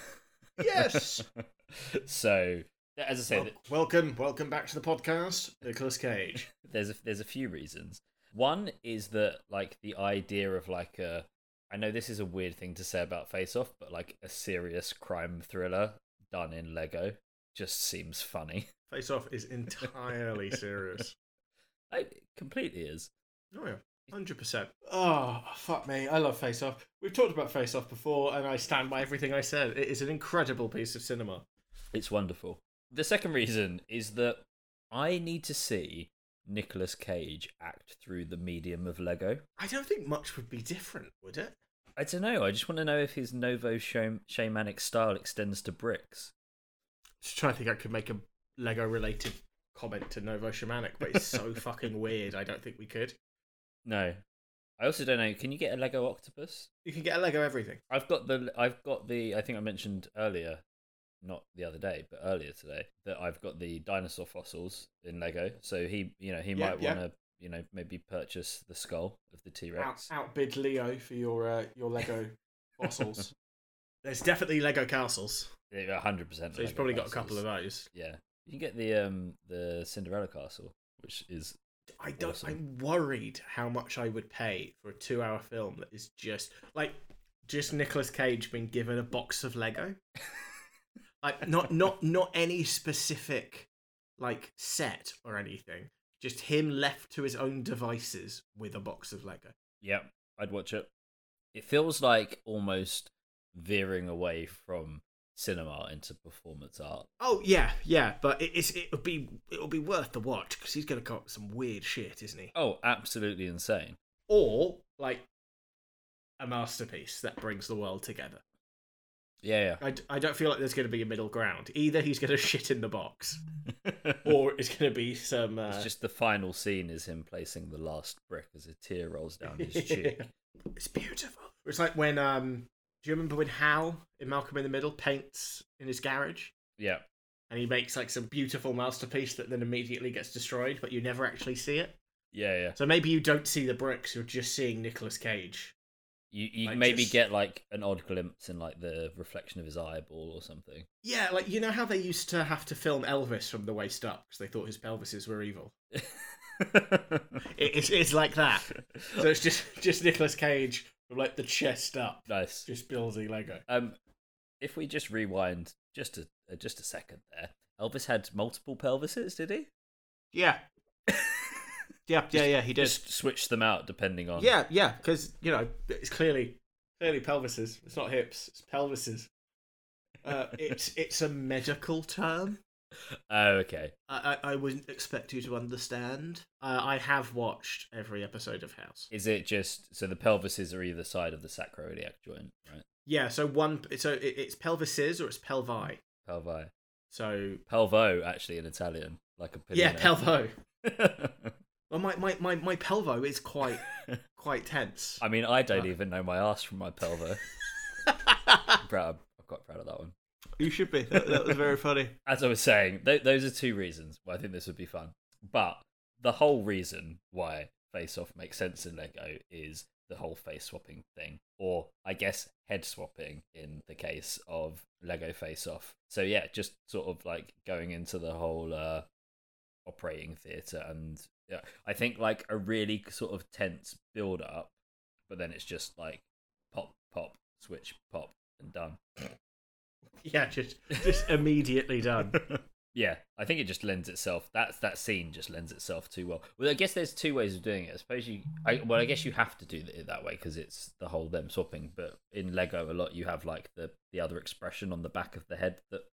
Speaker 1: Yes.
Speaker 2: so as I say,
Speaker 1: Wel- welcome, welcome back to the podcast, Nicolas Cage.
Speaker 2: there's a, there's a few reasons. One is that like the idea of like a I know this is a weird thing to say about Face Off, but like a serious crime thriller done in Lego just seems funny.
Speaker 1: Face Off is entirely serious.
Speaker 2: It completely is.
Speaker 1: Oh yeah, hundred percent. Oh fuck me, I love Face Off. We've talked about Face Off before, and I stand by everything I said. It is an incredible piece of cinema.
Speaker 2: It's wonderful. The second reason is that I need to see Nicolas Cage act through the medium of Lego.
Speaker 1: I don't think much would be different, would it?
Speaker 2: I don't know. I just want to know if his Nouveau sham- shamanic style extends to bricks.
Speaker 1: Just trying to think I could make a Lego related comment to Nouveau Shamanic, but it's so fucking weird. I don't think we could.
Speaker 2: No. I also don't know. Can you get a Lego octopus?
Speaker 1: You can get a Lego everything.
Speaker 2: I've got the I've got the I think I mentioned earlier, not the other day, but earlier today that I've got the dinosaur fossils in Lego. So he you know he
Speaker 1: Yeah,
Speaker 2: might
Speaker 1: yeah.
Speaker 2: want to you know maybe purchase the skull of the T
Speaker 1: Out,
Speaker 2: Rex.
Speaker 1: outbid Leo for your uh, your Lego fossils. There's definitely Lego castles,
Speaker 2: Yeah, hundred percent.
Speaker 1: so he's probably got a couple of those.
Speaker 2: Yeah, you can get the um the Cinderella castle, which is
Speaker 1: I don't.
Speaker 2: Awesome.
Speaker 1: I'm worried how much I would pay for a two-hour film that is just like just Nicolas Cage being given a box of Lego. like not not not any specific like set or anything. Just him left to his own devices with a box of Lego.
Speaker 2: yeah. I'd watch it. It feels like almost veering away from cinema into performance art.
Speaker 1: Oh yeah, yeah, but it, it's it would be it will be worth the watch because he's gonna come up with some weird shit, isn't he?
Speaker 2: Oh, absolutely insane.
Speaker 1: Or like a masterpiece that brings the world together.
Speaker 2: Yeah, yeah.
Speaker 1: I, d- I don't feel like there's going to be a middle ground. Either he's going to shit in the box, or it's going to be some. Uh,
Speaker 2: It's just the final scene is him placing the last brick as a tear rolls down his cheek.
Speaker 1: It's beautiful. It's like when um, do you remember when Hal in Malcolm in the Middle paints in his garage
Speaker 2: Yeah,
Speaker 1: and he makes like some beautiful masterpiece that then immediately gets destroyed, but you never actually see it.
Speaker 2: yeah, yeah.
Speaker 1: So maybe you don't see the bricks; you're just seeing Nicolas Cage.
Speaker 2: You you
Speaker 1: Like,
Speaker 2: maybe
Speaker 1: just-
Speaker 2: get like an odd glimpse in like the reflection of his eyeball or something.
Speaker 1: Yeah, like you know how they used to have to film Elvis from the waist up because they thought his pelvises were evil. It, it's it's like that. So it's just just Nicolas Cage from like the chest up,
Speaker 2: nice.
Speaker 1: just building Lego.
Speaker 2: Um, if we just rewind just a uh, just a second there, Elvis had multiple pelvises, did he?
Speaker 1: Yeah. yeah, yeah, yeah. He did.
Speaker 2: Just switch them out depending on.
Speaker 1: Yeah, yeah, because you know it's clearly clearly pelvises. It's not hips. It's pelvises. Uh, it's it's a medical term.
Speaker 2: Oh, okay.
Speaker 1: I, I I wouldn't expect you to understand. Uh, I have watched every episode of House.
Speaker 2: Is it just so the pelvises are either side of the sacroiliac joint, right?
Speaker 1: Yeah, so one so it, it's pelvises or it's pelvi.
Speaker 2: Pelvi.
Speaker 1: So
Speaker 2: Pelvo, actually, in Italian, like a
Speaker 1: yeah, pelvo. Well, my, my, my, my pelvo is quite quite tense.
Speaker 2: I mean, I don't
Speaker 1: Uh.
Speaker 2: even know my ass from my pelvo. I'm proud. I'm quite proud of that one.
Speaker 1: you should be. That, that was very funny.
Speaker 2: As I was saying, th- those are two reasons why I think this would be fun. But the whole reason why Face Off makes sense in Lego is the whole face swapping thing, or I guess head swapping in the case of Lego Face Off. So yeah, just sort of like going into the whole uh, operating theatre, and yeah, I think like a really sort of tense build up, but then it's just like pop, pop, switch, pop, and done.
Speaker 1: Yeah, just just immediately done.
Speaker 2: Yeah, I think it just lends itself. That that scene just lends itself too well. Well, I guess there's two ways of doing it. I suppose you, I, well, I guess you have to do it that way because it's the whole them swapping. But in Lego, a lot you have like the the other expression on the back of the head that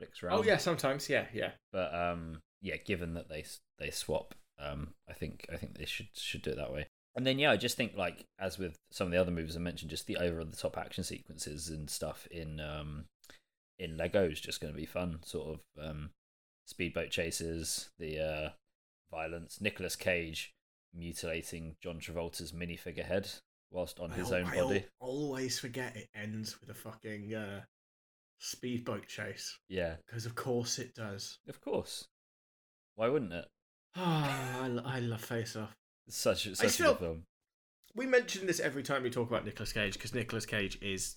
Speaker 2: flicks around.
Speaker 1: Oh yeah, sometimes. Yeah, yeah.
Speaker 2: But um, yeah, given that they they swap, um, I think I think they should should do it that way. And then yeah, I just think like as with some of the other movies I mentioned, just the over the top action sequences and stuff in um in Lego is just going to be fun. Sort of um speedboat chases, the uh violence, Nicolas Cage mutilating John Travolta's minifigure head whilst on his
Speaker 1: I,
Speaker 2: own
Speaker 1: I
Speaker 2: body.
Speaker 1: always forget it ends with a fucking uh, speedboat chase
Speaker 2: Yeah,
Speaker 1: because of course it does.
Speaker 2: of course. Why wouldn't it?
Speaker 1: I, lo- I love Face Off.
Speaker 2: Such such
Speaker 1: still-
Speaker 2: a good film.
Speaker 1: We mention this every time we talk about Nicolas Cage because Nicolas Cage is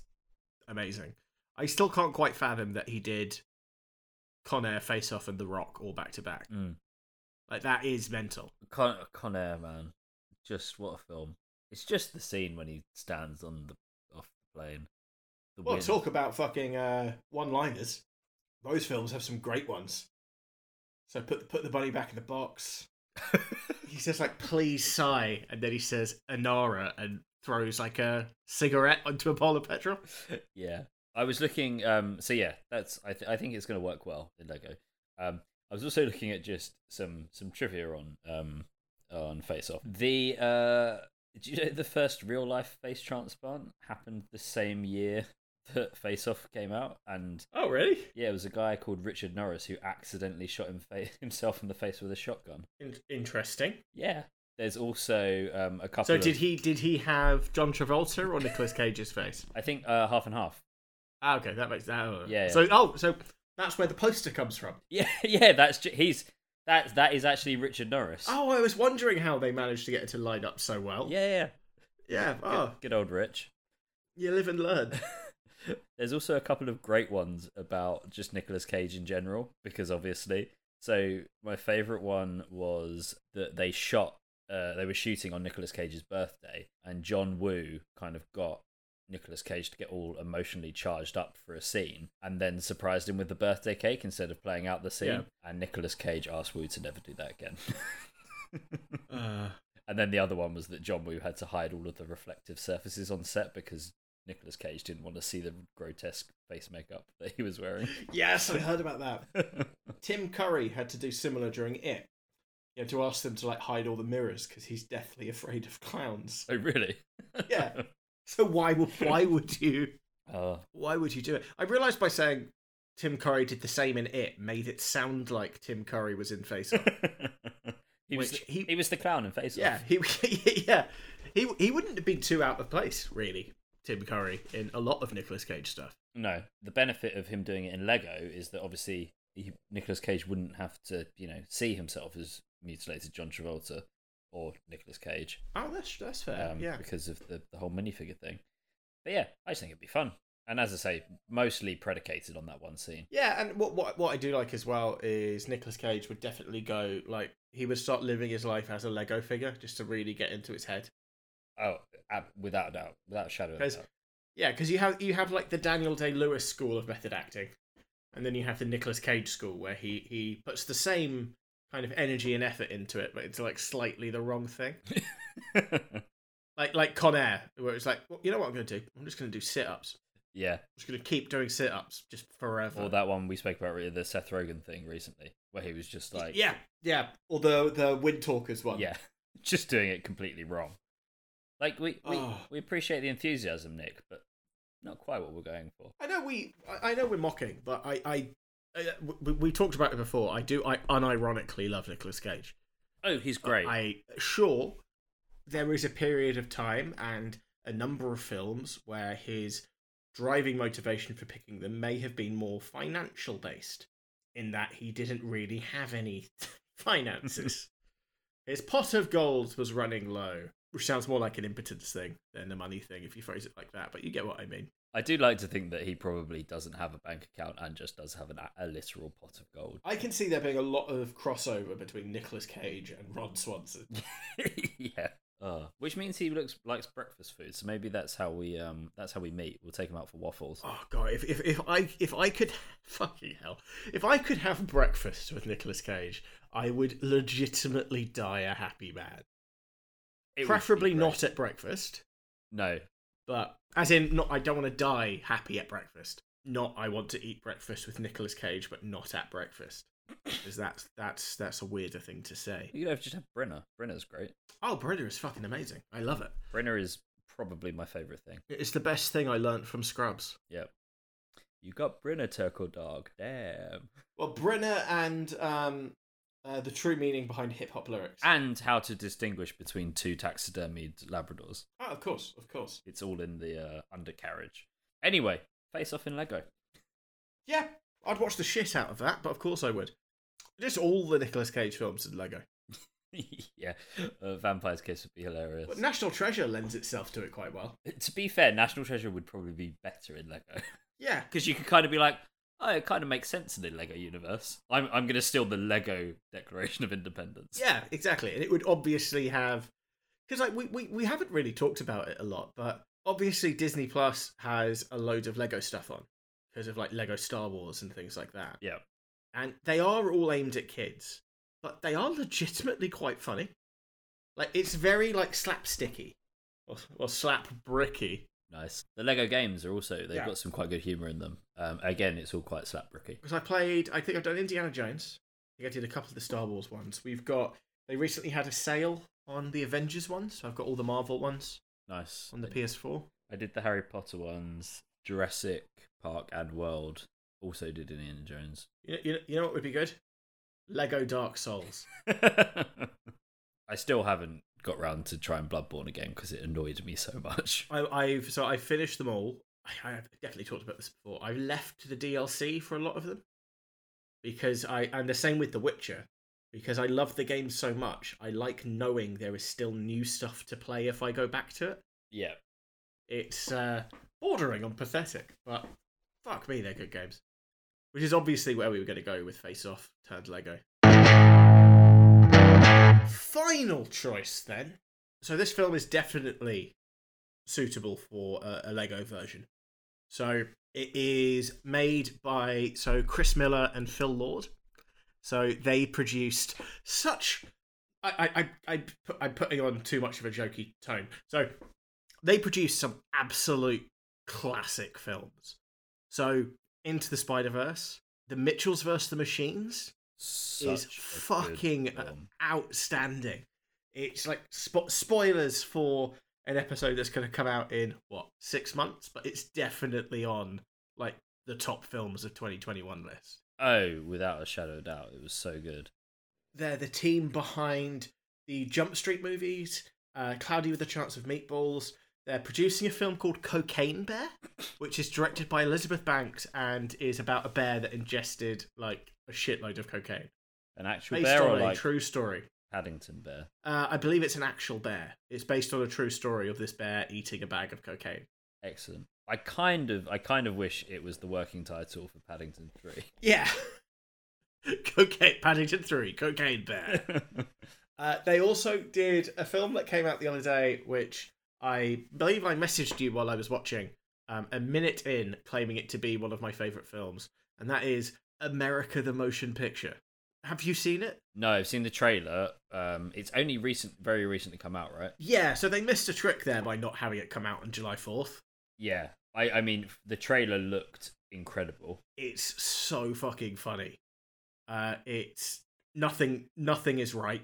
Speaker 1: amazing. I still can't quite fathom that he did Con Air, Face Off, and The Rock all back to back.
Speaker 2: Mm.
Speaker 1: Like that is mental.
Speaker 2: Con, Con Air, man. Just what a film. It's just the scene when he stands on the off the plane. The
Speaker 1: Well,
Speaker 2: wind.
Speaker 1: talk about fucking uh, one-liners. Those films have some great ones. So put put the bunny back in the box. He says like, "Please sigh," and then he says "Anara" and throws like a cigarette onto a bowl of petrol.
Speaker 2: yeah. I was looking. Um. So yeah, that's. I. Th- I think it's going to work well in Lego. Um. I was also looking at just some some trivia on um on Face Off. The uh. Do you know the first real life face transplant happened the same year that Face Off came out, and
Speaker 1: Oh, really?
Speaker 2: yeah, it was a guy called Richard Norris who accidentally shot him fa- himself in the face with a shotgun.
Speaker 1: In- interesting.
Speaker 2: Yeah. There's also um, a couple.
Speaker 1: So
Speaker 2: of,
Speaker 1: did he did he have John Travolta or Nicolas Cage's face?
Speaker 2: I think uh, half and half.
Speaker 1: Ah, okay, that makes that. oh.
Speaker 2: Yeah, yeah.
Speaker 1: So oh, so that's where the poster comes from.
Speaker 2: Yeah, yeah. That's he's that that is actually Richard Norris.
Speaker 1: Oh, I was wondering how they managed to get it to line up so well.
Speaker 2: Yeah, yeah.
Speaker 1: yeah.
Speaker 2: Good,
Speaker 1: Oh,
Speaker 2: good old Rich.
Speaker 1: you live and learn.
Speaker 2: There's also a couple of great ones about just Nicolas Cage in general, because obviously. So my favourite one was that they shot, uh, they were shooting on Nicolas Cage's birthday, and John Woo kind of got Nicolas Cage to get all emotionally charged up for a scene, and then surprised him with the birthday cake instead of playing out the scene.
Speaker 1: Yeah.
Speaker 2: And Nicolas Cage asked Woo to never do that again.
Speaker 1: Uh,
Speaker 2: And then the other one was that John Woo had to hide all of the reflective surfaces on set because Nicolas Cage didn't want to see the grotesque face makeup that he was wearing.
Speaker 1: yes, I heard about that. Tim Curry had to do similar during it. He had to ask them to like hide all the mirrors because he's deathly afraid of clowns.
Speaker 2: oh, really?
Speaker 1: Yeah. So why would why would you
Speaker 2: Oh,
Speaker 1: why would you do it? I realised by saying Tim Curry did the same in it made it sound like Tim Curry was in Face Off.
Speaker 2: he was the,
Speaker 1: he-
Speaker 2: he, was the clown in Face Off.
Speaker 1: yeah, he yeah he he wouldn't have been too out of place really. Tim Curry in a lot of Nicolas Cage stuff.
Speaker 2: No, the benefit of him doing it in Lego is that obviously he, Nicolas Cage wouldn't have to, you know, see himself as mutilated John Travolta or Nicolas Cage.
Speaker 1: Oh, that's that's fair.
Speaker 2: um,
Speaker 1: yeah.
Speaker 2: because of the, the whole minifigure thing. But yeah, I just think it'd be fun. And as I say, mostly predicated on that one scene.
Speaker 1: Yeah, and what what what I do like as well is Nicolas Cage would definitely go like he would start living his life as a Lego figure just to really get into its head.
Speaker 2: Oh, without a doubt, without a shadow of a doubt.
Speaker 1: Yeah, because you have you have like the Daniel Day Lewis school of method acting, and then you have the Nicolas Cage school where he he puts the same kind of energy and effort into it, but it's like slightly the wrong thing. Like like Con Air, where it's like, well, you know what I'm going to do? I'm just going to do sit ups.
Speaker 2: yeah,
Speaker 1: I'm just going to keep doing sit ups just forever.
Speaker 2: or that one we spoke about, the Seth Rogen thing recently, where he was just like,
Speaker 1: yeah, yeah. Or the the Wind Talkers one.
Speaker 2: yeah, just doing it completely wrong. Like we we,
Speaker 1: Oh.
Speaker 2: we appreciate the enthusiasm, Nick, but not quite what we're going for.
Speaker 1: I know we, I know we're mocking, but I, I, I we, we talked about it before. I do, I unironically love Nicolas Cage.
Speaker 2: Oh, he's great.
Speaker 1: I sure there is a period of time and a number of films where his driving motivation for picking them may have been more financial based, in that he didn't really have any finances. his pot of gold was running low. Which sounds more like an impotence thing than a money thing if you phrase it like that. But you get what I mean.
Speaker 2: I do like to think that he probably doesn't have a bank account and just does have an, a literal pot of gold.
Speaker 1: I can see there being a lot of crossover between Nicolas Cage and Ron Swanson.
Speaker 2: yeah. Uh, which means he looks likes breakfast food, so maybe that's how we um that's how we meet. We'll take him out for waffles.
Speaker 1: Oh god, if if, if I if I could fucking hell, if I could have breakfast with Nicolas Cage, I would legitimately die a happy man.
Speaker 2: It
Speaker 1: Preferably not at breakfast,
Speaker 2: No,
Speaker 1: but as in not I don't want to die happy at breakfast. Not I want to eat breakfast with Nicolas Cage, but not at breakfast. Because that's that's that's a weirder thing to say.
Speaker 2: you could have just have Brinner. Brinner's great.
Speaker 1: Oh, Brinner is fucking amazing. I love it.
Speaker 2: Brinner is probably my favorite thing.
Speaker 1: It's the best thing I learnt from Scrubs.
Speaker 2: Yep. You got Brinner Turkle Dog. Damn.
Speaker 1: Well, Brinner and um, uh, the true meaning behind hip hop lyrics.
Speaker 2: And how to distinguish between two taxidermied Labradors.
Speaker 1: oh, of course, of course.
Speaker 2: It's all in the uh, undercarriage. Anyway, face off in Lego.
Speaker 1: Yeah, I'd watch the shit out of that, but of course I would. Just all the Nicolas Cage films in Lego.
Speaker 2: yeah, uh, Vampire's Kiss would be hilarious.
Speaker 1: But National Treasure lends itself to it quite well.
Speaker 2: to be fair, National Treasure would probably be better in Lego
Speaker 1: Yeah,
Speaker 2: because you could kind of be like, oh, it kind of makes sense in the Lego universe. I'm I'm gonna steal the Lego Declaration of Independence.
Speaker 1: yeah, exactly. And it would obviously have because like we, we we haven't really talked about it a lot, but obviously Disney Plus has a load of Lego stuff on because of like Lego Star Wars and things like that.
Speaker 2: Yeah.
Speaker 1: and they are all aimed at kids, but they are legitimately quite funny. Like it's very like slapsticky or, or slap bricky.
Speaker 2: Nice. The Lego games are also they've
Speaker 1: Yeah.
Speaker 2: got some quite good humor in them. Um, again, it's all quite slapbricky.
Speaker 1: Because I played, I think I've done Indiana Jones. I think I did a couple of the Star Wars ones. We've got they recently had a sale on the Avengers ones, so I've got all the Marvel ones
Speaker 2: Nice.
Speaker 1: on the PS4.
Speaker 2: I did the Harry Potter ones, Jurassic Park and World. Also did Indiana Jones.
Speaker 1: You know, you know, you know what would be good? Lego Dark Souls.
Speaker 2: I still haven't got round to trying Bloodborne again because it annoyed me so much.
Speaker 1: I, I've so I finished them all. I, I have definitely talked about this before. I've left the DLC for a lot of them because I and the same with The Witcher because I love the game so much. I like knowing there is still new stuff to play if I go back to it.
Speaker 2: Yeah.
Speaker 1: It's uh, bordering on pathetic, but fuck me, they're good games. Which is obviously where we were going to go with Face Off turned Lego. Final choice then. So this film is definitely suitable for a, a Lego version. So it is made by so Chris Miller and Phil Lord. So they produced such. I I I I'm putting on too much of a jokey tone. So they produced some absolute classic films. So Into the Spider Verse, The Mitchells vs the Machines
Speaker 2: Such
Speaker 1: is fucking outstanding. It's like spo- spoilers for an episode that's going to come out in what six months, but it's definitely on like the top films of 2021 list.
Speaker 2: Oh, without a shadow of doubt, it was so good.
Speaker 1: They're the team behind the Jump Street movies, uh, Cloudy with a Chance of Meatballs. They're producing a film called Cocaine Bear, which is directed by Elizabeth Banks and is about a bear that ingested like a shitload of cocaine.
Speaker 2: An actual
Speaker 1: Based
Speaker 2: bear or
Speaker 1: a
Speaker 2: like
Speaker 1: true story.
Speaker 2: Paddington Bear?
Speaker 1: Uh, I believe it's an actual bear. It's based on a true story of this bear eating a bag of cocaine.
Speaker 2: Excellent. I kind of, I kind of wish it was the working title for Paddington Three.
Speaker 1: Yeah. cocaine Paddington 3, Cocaine Bear. Uh, they also did a film that came out the other day, which I believe I messaged you while I was watching, um, a minute in, claiming it to be one of my favourite films, and that is America the Motion Picture. Have you seen it?
Speaker 2: no, I've seen the trailer. Um, it's only recent, very recently come out, right?
Speaker 1: Yeah, so they missed a trick there by not having it come out on July 4th.
Speaker 2: Yeah. I, I mean, the trailer looked incredible.
Speaker 1: It's so fucking funny. Uh, it's nothing. Nothing is right.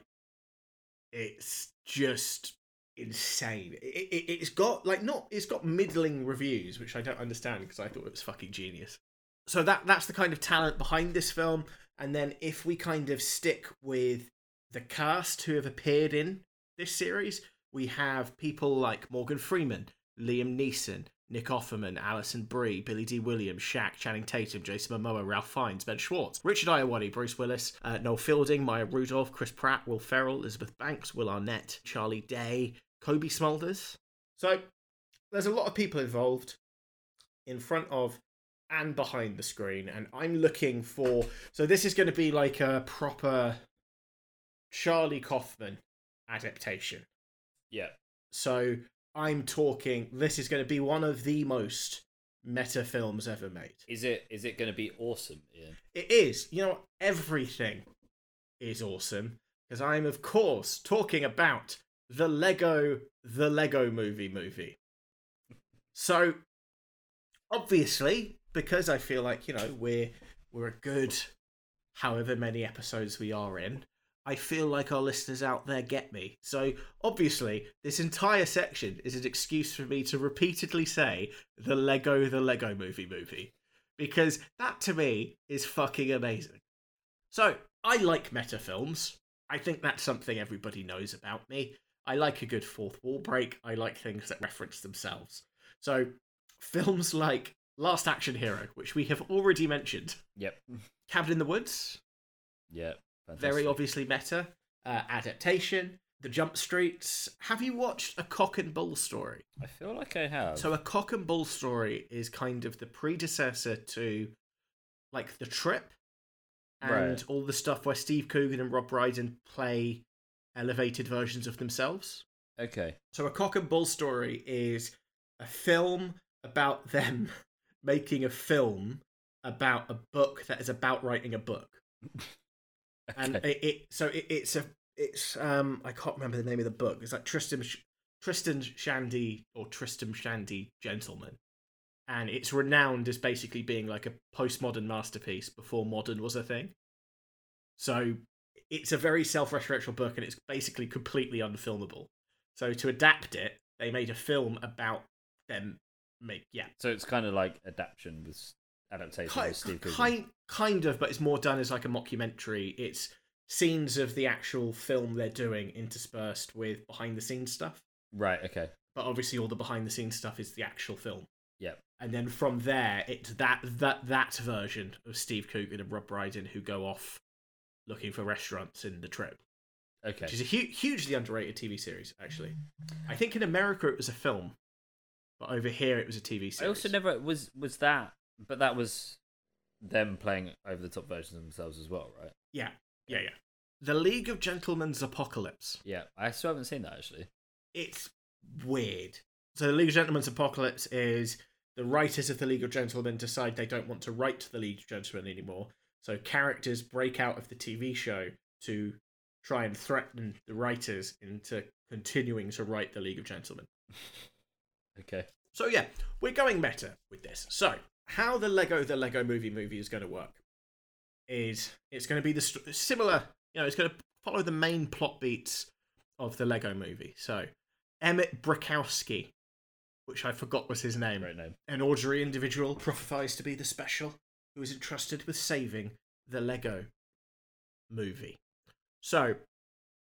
Speaker 1: It's just insane. It, it, it's got like not. It's got middling reviews, which I don't understand because I thought it was fucking genius. So that that's the kind of talent behind this film. And then if we kind of stick with the cast who have appeared in this series, we have people like Morgan Freeman, Liam Neeson, Nick Offerman, Alison Brie, Billy Dee Williams, Shaq, Channing Tatum, Jason Momoa, Ralph Fiennes, Ben Schwartz, Richard Ayoade, Bruce Willis, uh, Noel Fielding, Maya Rudolph, Chris Pratt, Will Ferrell, Elizabeth Banks, Will Arnett, Charlie Day, Cobie Smulders. So there's a lot of people involved in front of and behind the screen, and I'm looking for. So this is going to be like a proper Charlie Kaufman adaptation.
Speaker 2: Yeah.
Speaker 1: So I'm talking. This is going to be one of the most meta films ever made.
Speaker 2: Is it is it going to be awesome?
Speaker 1: It is. You know, everything is awesome because I'm, of course, talking about the Lego, the Lego Movie movie. So, obviously, because I feel like you know we're we're a good, however many episodes we are in. I feel like our listeners out there get me. So, obviously, this entire section is an excuse for me to repeatedly say the Lego, the Lego movie movie. Because that to me is fucking amazing. So, I like meta films. I think that's something everybody knows about me. I like a good fourth wall break. I like things that reference themselves. So, films like Last Action Hero, which we have already mentioned,
Speaker 2: Yep.
Speaker 1: Cabin in the Woods,
Speaker 2: Yeah.
Speaker 1: very obviously meta, uh, adaptation, The Jump Streets. Have you watched A Cock and Bull Story?
Speaker 2: I feel like I have.
Speaker 1: So, A Cock and Bull Story is kind of the predecessor to like The Trip and
Speaker 2: Right.
Speaker 1: all the stuff where Steve Coogan and Rob Brydon play elevated versions of themselves.
Speaker 2: okay.
Speaker 1: So, A Cock and Bull Story is a film about them making a film about a book that is about writing a book. And it, it so it, it's a it's um I can't remember the name of the book. It's like Tristan Sh- Tristan Shandy or Tristan Shandy Gentleman, and it's renowned as basically being like a postmodern masterpiece before modern was a thing. So it's a very self-referential book, and it's basically completely unfilmable. So to adapt it, they made a film about them. Make yeah,
Speaker 2: so it's kind of like adaptation with adaptation
Speaker 1: kind,
Speaker 2: with Steve Coogan.
Speaker 1: kind, kind of, but it's more done as like a mockumentary. It's scenes of the actual film they're doing interspersed with behind the scenes stuff.
Speaker 2: Right. Okay.
Speaker 1: But obviously, all the behind the scenes stuff is the actual film.
Speaker 2: Yep.
Speaker 1: And then from there, it's that that that version of Steve Coogan and Rob Brydon who go off looking for restaurants in the trip,
Speaker 2: Okay.
Speaker 1: which is a hu- hugely underrated TV series. Actually, I think in America it was a film, but over here it was a TV series.
Speaker 2: I also never was was that, but that was them playing over the top versions of themselves as well, right?
Speaker 1: Yeah, yeah, yeah. The League of Gentlemen's Apocalypse.
Speaker 2: Yeah, I still haven't seen that actually.
Speaker 1: it's weird. So the League of Gentlemen's Apocalypse is the writers of the League of Gentlemen decide they don't want to write the League of Gentlemen anymore. So characters break out of the TV show to try and threaten the writers into continuing to write the League of Gentlemen.
Speaker 2: Okay.
Speaker 1: So yeah, we're going meta with this. So how the Lego the Lego Movie movie is going to work is it's going to be the st- similar. You know, it's going to follow the main plot beats of the Lego Movie. So Emmett Brickowski, which I forgot was his name,
Speaker 2: Great name.
Speaker 1: an ordinary individual prophesies to be the special who is entrusted with saving the Lego movie. So,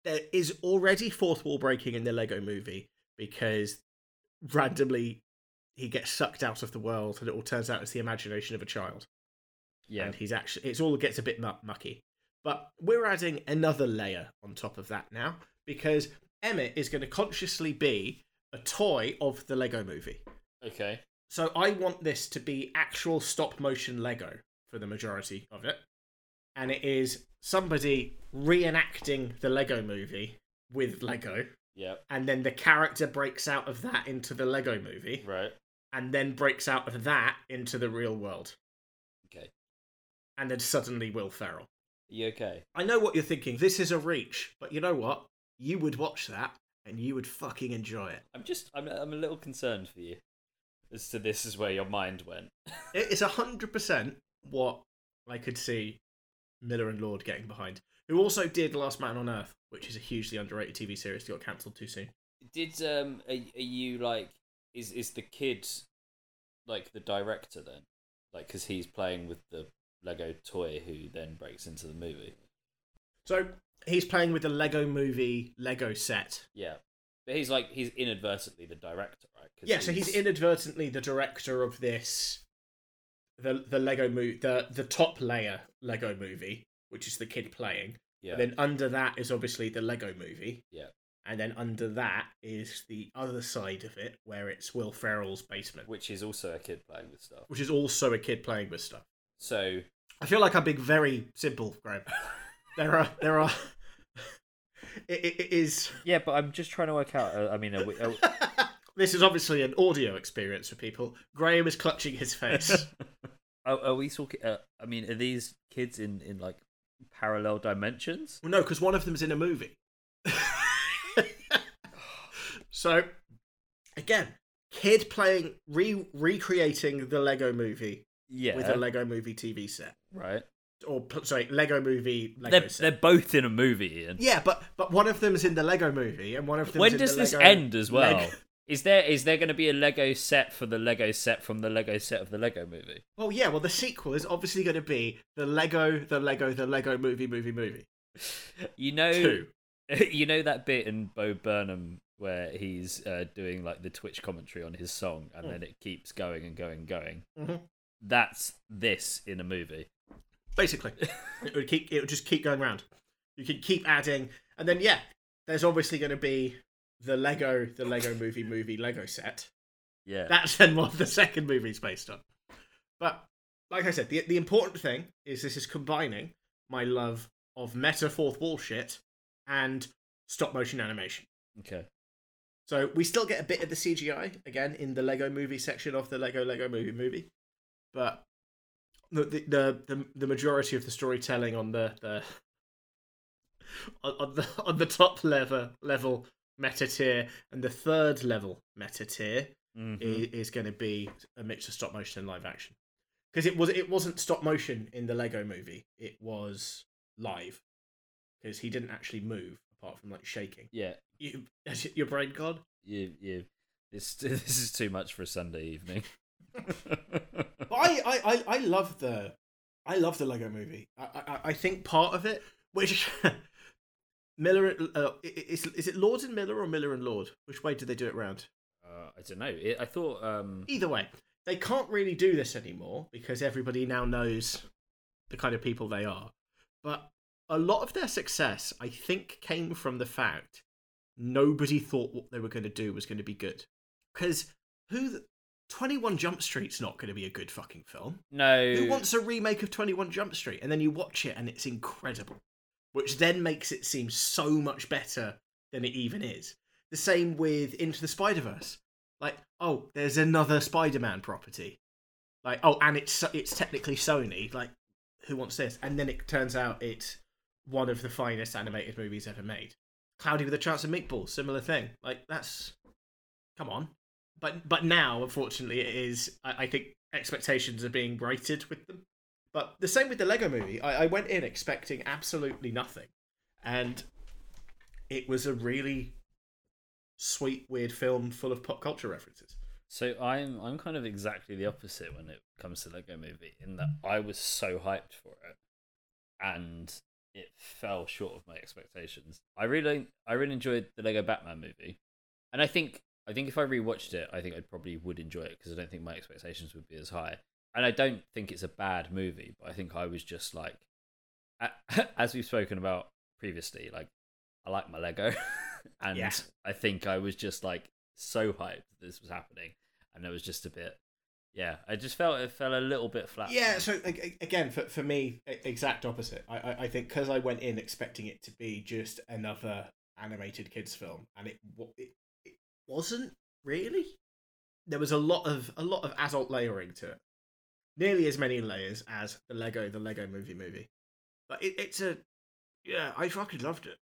Speaker 1: there is already fourth wall breaking in the Lego movie because randomly he gets sucked out of the world and it all turns out it's the imagination of a child.
Speaker 2: Yeah.
Speaker 1: And he's actually, it's all gets a bit mucky. But we're adding another layer on top of that now because Emmett is going to consciously be a toy of the Lego movie.
Speaker 2: Okay.
Speaker 1: So I want this to be actual stop motion Lego for the majority of it. And it is somebody reenacting the Lego movie with Lego.
Speaker 2: Yeah.
Speaker 1: And then the character breaks out of that into the Lego movie.
Speaker 2: Right.
Speaker 1: And then breaks out of that into the real world.
Speaker 2: Okay.
Speaker 1: And then suddenly Will Ferrell.
Speaker 2: You okay?
Speaker 1: I know what you're thinking. This is a reach. But you know what? You would watch that and you would fucking enjoy it.
Speaker 2: I'm just I'm I'm a little concerned for you as to this is where your mind went.
Speaker 1: It is hundred percent what I could see Miller and Lord getting behind. Who also did Last Man on Earth, which is a hugely underrated TV series that got cancelled too soon.
Speaker 2: Did um are, are you like is is the kid like the director then? Like cuz he's playing with the Lego toy who then breaks into the movie.
Speaker 1: So he's playing with the Lego Movie Lego set.
Speaker 2: Yeah. But he's like he's inadvertently the director, right?
Speaker 1: Yeah, so he's inadvertently the director of this, the the Lego movie, the the top layer Lego movie, which is the kid playing.
Speaker 2: Yeah.
Speaker 1: And then under that is obviously the Lego movie.
Speaker 2: Yeah.
Speaker 1: And then under that is the other side of it where it's Will Ferrell's basement,
Speaker 2: which is also a kid playing with stuff.
Speaker 1: which is also a kid playing with stuff.
Speaker 2: So
Speaker 1: I feel like I'm being very simple, Graham. there are there are. It, it, it is.
Speaker 2: yeah, but I'm just trying to work out. Uh, I mean, are we, are,
Speaker 1: This is obviously an audio experience for people. Graham is clutching his face.
Speaker 2: are, are we talking? Uh, I mean, are these kids in in like parallel dimensions?
Speaker 1: well, no, because one of them's in a movie. So, again, kid playing re recreating the Lego Movie
Speaker 2: Yeah,
Speaker 1: with a Lego Movie TV set,
Speaker 2: right.
Speaker 1: or sorry, Lego Movie Lego
Speaker 2: They're
Speaker 1: set.
Speaker 2: they're both in a movie, Ian.
Speaker 1: Yeah, but but one of them's in the Lego Movie, and one of them.
Speaker 2: when
Speaker 1: in
Speaker 2: does this
Speaker 1: Lego-
Speaker 2: end as well? Is there is there going to be a Lego set for the Lego set from the Lego set of the Lego movie?
Speaker 1: Well, yeah. Well, the sequel is obviously going to be the Lego, the Lego, the Lego movie, movie, movie
Speaker 2: You know,
Speaker 1: two.
Speaker 2: you know that bit in Bo Burnham where he's uh, doing like the Twitch commentary on his song, and
Speaker 1: Mm.
Speaker 2: then it keeps going and going and going.
Speaker 1: Mhm.
Speaker 2: That's this in a movie.
Speaker 1: Basically, it would keep. It would just keep going round. You can keep adding, and then yeah, there's obviously going to be the Lego, the Lego movie, movie Lego set.
Speaker 2: Yeah,
Speaker 1: That's then what the second movie's based on. But like I said, the the important thing is this is combining my love of meta fourth wall shit and stop motion animation.
Speaker 2: okay.
Speaker 1: So we still get a bit of the CGI again in the Lego Movie section of the Lego Lego Movie movie, but the the the, the, majority of the storytelling on the the on, on the on the top level level meta tier and the third level meta tier
Speaker 2: Mhm.
Speaker 1: is, is going to be a mix of stop motion and live action because it was it wasn't stop motion in the Lego Movie it was live because he didn't actually move apart from like shaking.
Speaker 2: Yeah,
Speaker 1: You, has your brain gone?
Speaker 2: you you. This this is too much for a Sunday evening.
Speaker 1: But I, I, I, I love the I love the Lego movie. I, I, I think part of it, which Miller, uh, is is it Lord and Miller or Miller and Lord? Which way do they do it round?
Speaker 2: uh, I don't know. It, I thought. Um,
Speaker 1: Either way, they can't really do this anymore because everybody now knows the kind of people they are. But a lot of their success, I think, came from the fact nobody thought what they were going to do was going to be good. Because who? The, Twenty One Jump Street's not going to be a good fucking film.
Speaker 2: no.
Speaker 1: Who wants a remake of 21 Jump Street? And then you watch it and it's incredible, which then makes it seem so much better than it even is. The same with Into the Spider Verse. Like, oh, there's another Spider Man property. Like, oh, and it's it's technically Sony. Like, who wants this? And then it turns out it's one of the finest animated movies ever made. Cloudy with a Chance of Meatballs, similar thing. Like, that's come on. But but now, unfortunately, it is. I, I think expectations are being righted with them. But the same with the Lego Movie. I, I went in expecting absolutely nothing, and it was a really sweet, weird film full of pop culture references.
Speaker 2: So I'm I'm kind of exactly the opposite when it comes to Lego Movie in that I was so hyped for it, and it fell short of my expectations. I really I really enjoyed the Lego Batman movie, and I think I think if I rewatched it, I think I probably would enjoy it because I don't think my expectations would be as high. And I don't think it's a bad movie, but I think I was just like, as we've spoken about previously, like I like my Lego, and
Speaker 1: Yeah.
Speaker 2: I think I was just like so hyped that this was happening, and it was just a bit, yeah, I just felt it fell a little bit flat.
Speaker 1: Yeah. So again, for for me, exact opposite. I I, I think because I went in expecting it to be just another animated kids film, and it it, it wasn't really. There was a lot of a lot of adult layering to it. Nearly as many layers as the Lego the Lego Movie movie, but it, it's a yeah. I fucking loved it.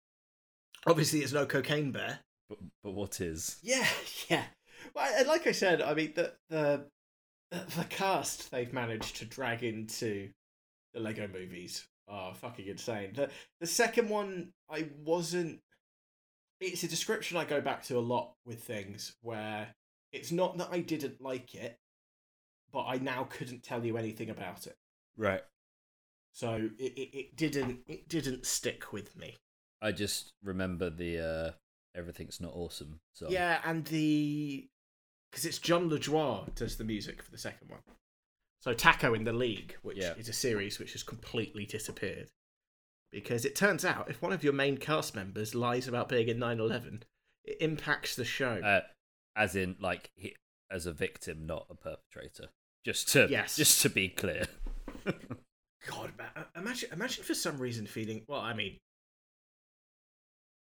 Speaker 1: Obviously, it's no cocaine bear.
Speaker 2: but but what is?
Speaker 1: Yeah, yeah. Well, like I said, I mean the the the cast they've managed to drag into the Lego movies are fucking insane. The the second one I wasn't it's a description I go back to a lot with things where it's not that I didn't like it, but I now couldn't tell you anything about it.
Speaker 2: Right.
Speaker 1: So it, it, it didn't it didn't stick with me.
Speaker 2: I just remember the uh everything's not awesome. So
Speaker 1: Yeah, and the because it's Jon Lajoie does the music for the second one. So Taco in the League, which
Speaker 2: Yeah.
Speaker 1: is a series which has completely disappeared. because it turns out if one of your main cast members lies about being in 9/11, it impacts the show.
Speaker 2: Uh, as in, like, he, as a victim, not a perpetrator. Just to
Speaker 1: Yes.
Speaker 2: just to be clear.
Speaker 1: God, ma- imagine imagine for some reason feeling. Well, I mean,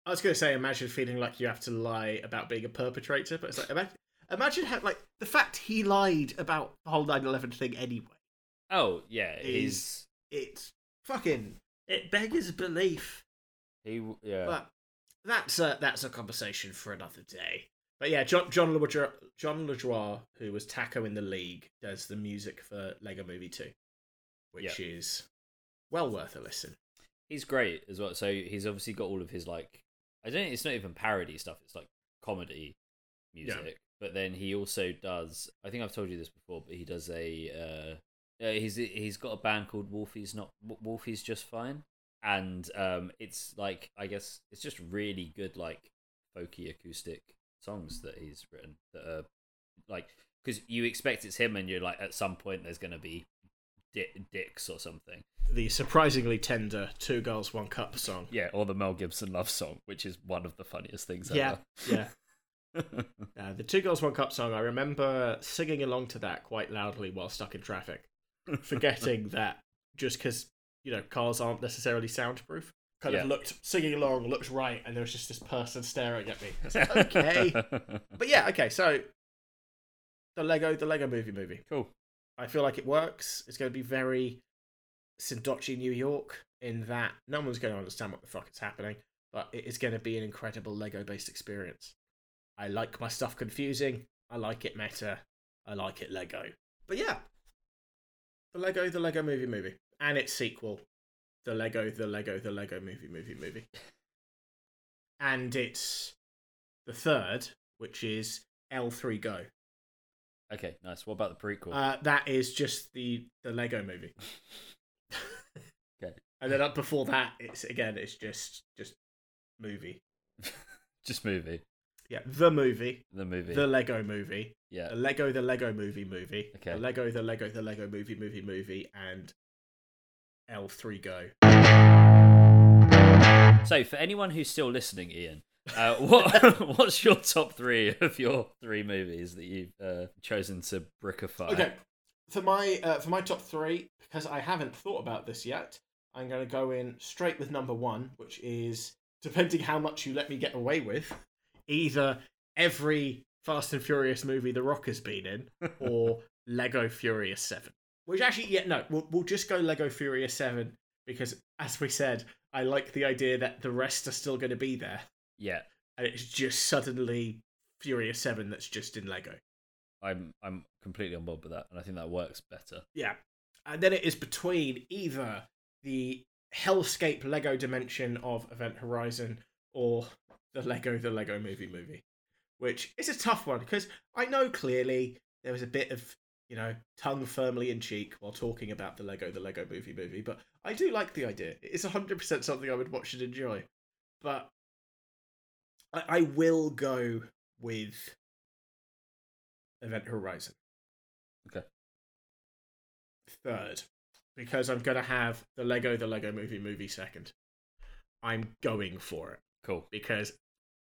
Speaker 1: I was going to say imagine feeling like you have to lie about being a perpetrator, but it's like imagine, imagine how like the fact he lied about the whole 9/11 thing anyway.
Speaker 2: Oh yeah,
Speaker 1: Is it's fucking it beggars belief.
Speaker 2: he yeah.
Speaker 1: But that's a, that's a conversation for another day. But yeah, John Jon Lajoie, Jon Lajoie, who was Taco in the League, does the music for Lego Movie 2, which is well worth a listen.
Speaker 2: he's great as well. So he's obviously got all of his like I don't it's not even parody stuff, it's like comedy music. But then he also does I think I've told you this before, but he does a uh, uh he's he's got a band called Wolfie's not Wolfie's just fine. And um it's like I guess it's just really good like folky acoustic songs that he's written that are like because you expect it's him and you're like at some point there's going to be di- dicks or something
Speaker 1: The surprisingly tender Two Girls One Cup song.
Speaker 2: Yeah, or the Mel Gibson love song, which is one of the funniest things
Speaker 1: ever. Yeah,
Speaker 2: yeah.
Speaker 1: Uh, the Two Girls One Cup song. I remember singing along to that quite loudly while stuck in traffic, forgetting that just because you know cars aren't necessarily soundproof. Kind
Speaker 2: Yeah.
Speaker 1: of looked singing along, looked right, and there was just this person staring at me. I was like, okay. But yeah, okay. So the Lego, the Lego Movie movie.
Speaker 2: cool.
Speaker 1: I feel like it works. It's going to be very Synecdoche, New York, in that no one's going to understand what the fuck is happening, but it is going to be an incredible Lego-based experience. I like my stuff confusing. I like it meta. I like it Lego. But yeah, the Lego, the Lego Movie movie, and its sequel, the Lego, the Lego, the Lego Movie movie movie, and it's the third, which is L3 Go.
Speaker 2: Okay, nice. What about the prequel?
Speaker 1: Uh, that is just the the Lego movie.
Speaker 2: Okay.
Speaker 1: And then up before that, it's again, it's just just movie.
Speaker 2: Just movie.
Speaker 1: Yeah, the movie,
Speaker 2: The movie.
Speaker 1: the Lego movie,
Speaker 2: yeah.
Speaker 1: the Lego, the Lego movie movie,
Speaker 2: Okay.
Speaker 1: the Lego, the Lego, the Lego movie movie movie, and L three go.
Speaker 2: So, for anyone who's still listening, Ian, uh, what what's your top three of your three movies that you've uh, chosen to brickify?
Speaker 1: Okay, for my uh, for my top three, because I haven't thought about this yet, I'm going to go in straight with number one, which is depending how much you let me get away with, either every Fast and Furious movie The Rock has been in, or Lego Furious Seven. Which actually, yeah, no, we'll, we'll just go Lego Furious Seven because, as we said, I like the idea that the rest are still going to be there,
Speaker 2: Yeah,
Speaker 1: and it's just suddenly Furious Seven that's just in Lego.
Speaker 2: I'm I'm completely on board with that, and I think that works better.
Speaker 1: Yeah. And then it is between either the hellscape Lego dimension of Event Horizon or the Lego the Lego movie movie. Which is a tough one because I know clearly there was a bit of, you know, tongue firmly in cheek while talking about the Lego the Lego movie movie, but I do like the idea. It's 100% something I would watch and enjoy. But I, I will go with Event Horizon
Speaker 2: Okay.
Speaker 1: third because I'm to have the Lego the Lego movie movie second. I'm going for it
Speaker 2: Cool.
Speaker 1: because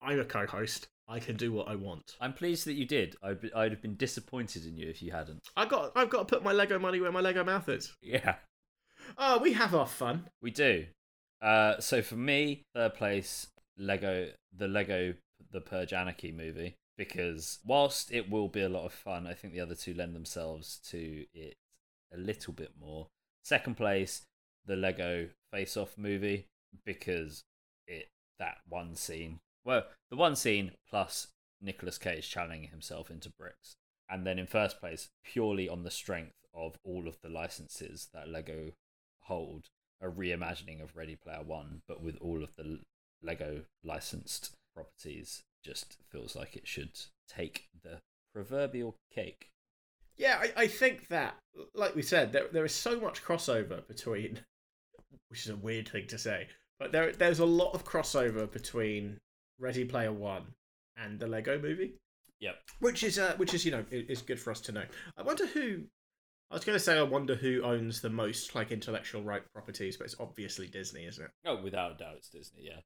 Speaker 1: I'm a co-host. I can do what I want.
Speaker 2: I'm pleased that you did. I'd be, I'd have been disappointed in you if you hadn't.
Speaker 1: I got I've got to put my Lego money where my Lego mouth is.
Speaker 2: Yeah,
Speaker 1: Oh, we have our fun.
Speaker 2: we do. Uh, so for me, third place, Lego, the Lego, the Purge Anarchy movie, because whilst it will be a lot of fun, I think the other two lend themselves to it a little bit more. Second place, the Lego Face Off movie, because it that one scene. Well, the one scene plus Nicolas Cage channeling himself into bricks. And then in first place, purely on the strength of all of the licenses that Lego hold, a reimagining of Ready Player One, but with all of the Lego licensed properties, just feels like it should take the proverbial cake.
Speaker 1: Yeah, I, I think that, like we said, there there is so much crossover between, which is a weird thing to say, but there there's a lot of crossover between Ready Player One and the Lego Movie.
Speaker 2: Yep.
Speaker 1: which is uh, which is you know is good for us to know. I wonder who I was going to say I wonder who owns the most like intellectual right properties, but it's obviously Disney, isn't it?
Speaker 2: Oh, without a doubt, it's Disney. Yeah,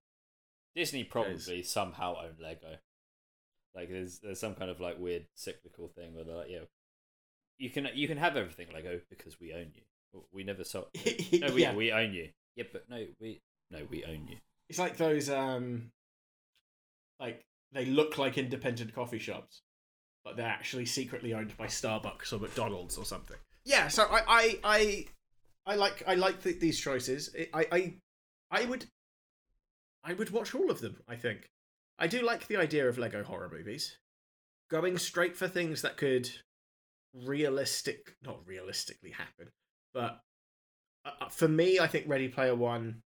Speaker 2: Disney probably somehow own Lego. Like there's there's some kind of like weird cyclical thing where they're like, yeah, you can you can have everything Lego because we own you. We never saw. No, we
Speaker 1: yeah.
Speaker 2: we own you. Yeah, but no, we no, we own you.
Speaker 1: It's like those um like they look like independent coffee shops, but they're actually secretly owned by Starbucks or McDonald's or something. Yeah, so I I I, I like I like th- these choices. I, I I would I would watch all of them, I think. I do like the idea of Lego horror movies. Going straight for things that could realistic not realistically happen, but uh, uh, for me I think Ready Player 1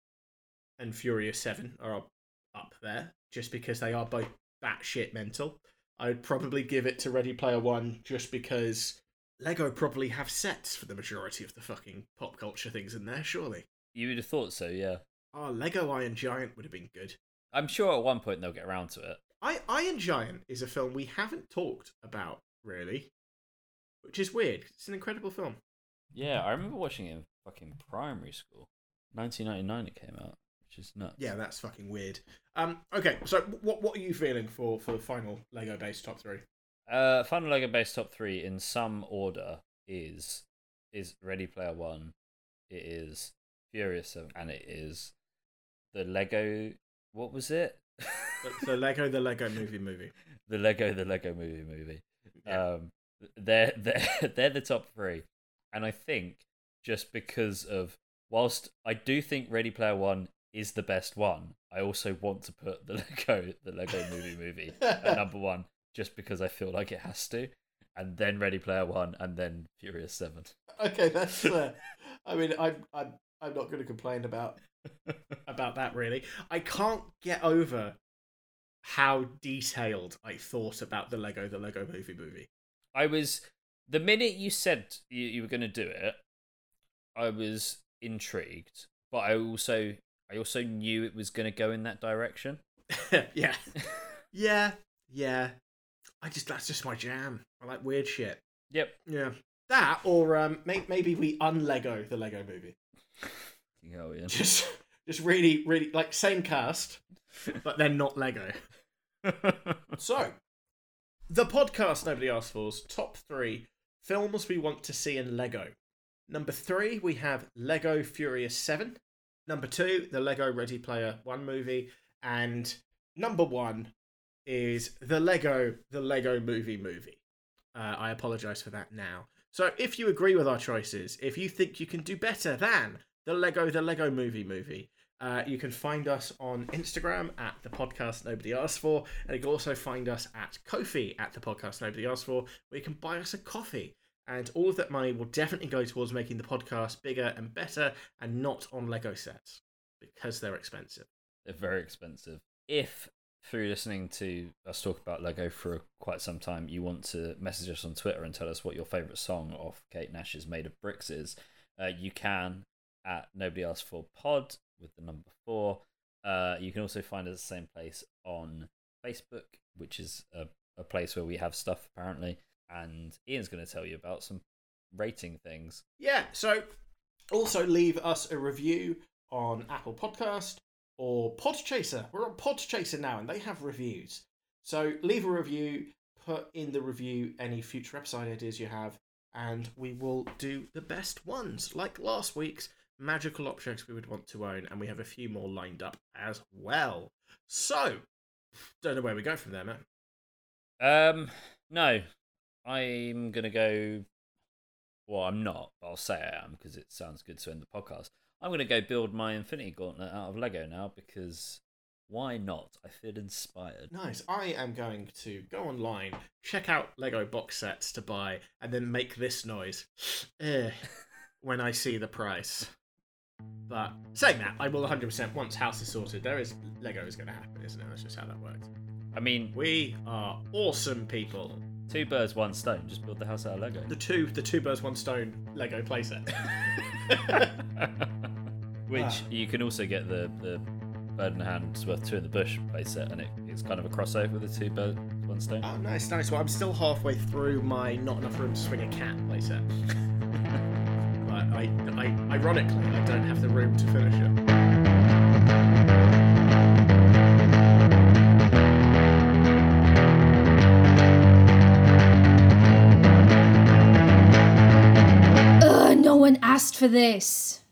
Speaker 1: and Furious Seven are up, there just because they are both batshit mental. I would probably give it to Ready Player One just because Lego probably have sets for the majority of the fucking pop culture things in there. Surely,
Speaker 2: You would have thought so, yeah.
Speaker 1: oh, Lego Iron Giant would have been good.
Speaker 2: I'm sure at one point they'll get around to it.
Speaker 1: I Iron Giant is a film we haven't talked about really, which is weird. It's an incredible film.
Speaker 2: Yeah, I remember watching it in fucking primary school. 1999 it came out, which is nuts.
Speaker 1: Yeah, that's fucking weird. Um, okay, so what what are you feeling for for the final Lego base top three?
Speaker 2: Uh, Final Lego base top three in some order is is Ready Player One, it is Furious Seven, and it is the Lego. What was it?
Speaker 1: The, the Lego the Lego Movie movie.
Speaker 2: the Lego the Lego Movie movie.
Speaker 1: Yeah.
Speaker 2: Um, they're they're they're the top three, and I think just because of whilst I do think Ready Player One is the best one, I also want to put the Lego the Lego Movie movie at number one just because I feel like it has to, and then Ready Player One, and then Furious Seven.
Speaker 1: Okay, that's fair. Uh, I mean, I'm I'm I'm not going to complain about about that really. I can't get over how detailed I thought about the Lego the Lego Movie movie.
Speaker 2: I was the minute you said you, you were going to do it, I was intrigued, but I also I also knew it was going to go in that direction.
Speaker 1: yeah, yeah, yeah. I just that's just my jam. I like weird shit.
Speaker 2: Yep.
Speaker 1: Yeah, that or um, may, maybe we unlego the Lego Movie.
Speaker 2: Oh yeah.
Speaker 1: Just just really really like same cast, but then not Lego. So, the podcast nobody asked for's top three films we want to see in Lego. Number three, we have Lego Furious 7. Number two, the Lego Ready Player 1 movie. And number one is the Lego, the Lego movie movie. Uh, I apologize for that now. So, if you agree with our choices, if you think you can do better than the Lego, the Lego movie movie, uh, you can find us on Instagram at the podcast nobody asked for, and you can also find us at Ko-fi at the podcast nobody asked for, where you can buy us a coffee. And all of that money will definitely go towards making the podcast bigger and better, and not on Lego sets because they're expensive.
Speaker 2: They're very expensive. If through listening to us talk about Lego for quite some time, you want to message us on Twitter and tell us what your favourite song of Kate Nash's Made of Bricks is, uh, you can at Nobody Asked For Pod with the number four. Uh, you can also find us the same place on Facebook, which is a, a place where we have stuff apparently. And Ian's going to tell you about some rating things.
Speaker 1: Yeah, so also leave us a review on Apple Podcast or Podchaser. We're on Podchaser now and they have reviews. So leave a review, put in the review any future episode ideas you have, and we will do the best ones, like last week's magical objects we would want to own, and we have a few more lined up as well. So, don't know where we go from there, man.
Speaker 2: Um, no, I'm gonna go. Well, I'm not, but I'll say I am because it sounds good to end the podcast. I'm gonna go build my Infinity Gauntlet out of Lego now because why not? I feel inspired.
Speaker 1: Nice. I am going to go online, check out Lego box sets to buy, and then make this noise eh, when I see the price. But saying that, I will 100% once house is sorted. There is Lego is going to happen, isn't it? That's just how that works.
Speaker 2: I mean,
Speaker 1: We are awesome people.
Speaker 2: Two birds, one stone. Just build the house out of Lego.
Speaker 1: The two, the two birds, one stone Lego playset.
Speaker 2: Which
Speaker 1: Ah.
Speaker 2: you can also get the the bird in the hand's worth two in the bush playset, and it, it's kind of a crossover with the two birds, one stone.
Speaker 1: oh, nice, nice. Well, I'm still halfway through my not enough room to swing a cat playset. I, I, I, ironically, I don't have the room to finish it.
Speaker 4: For this.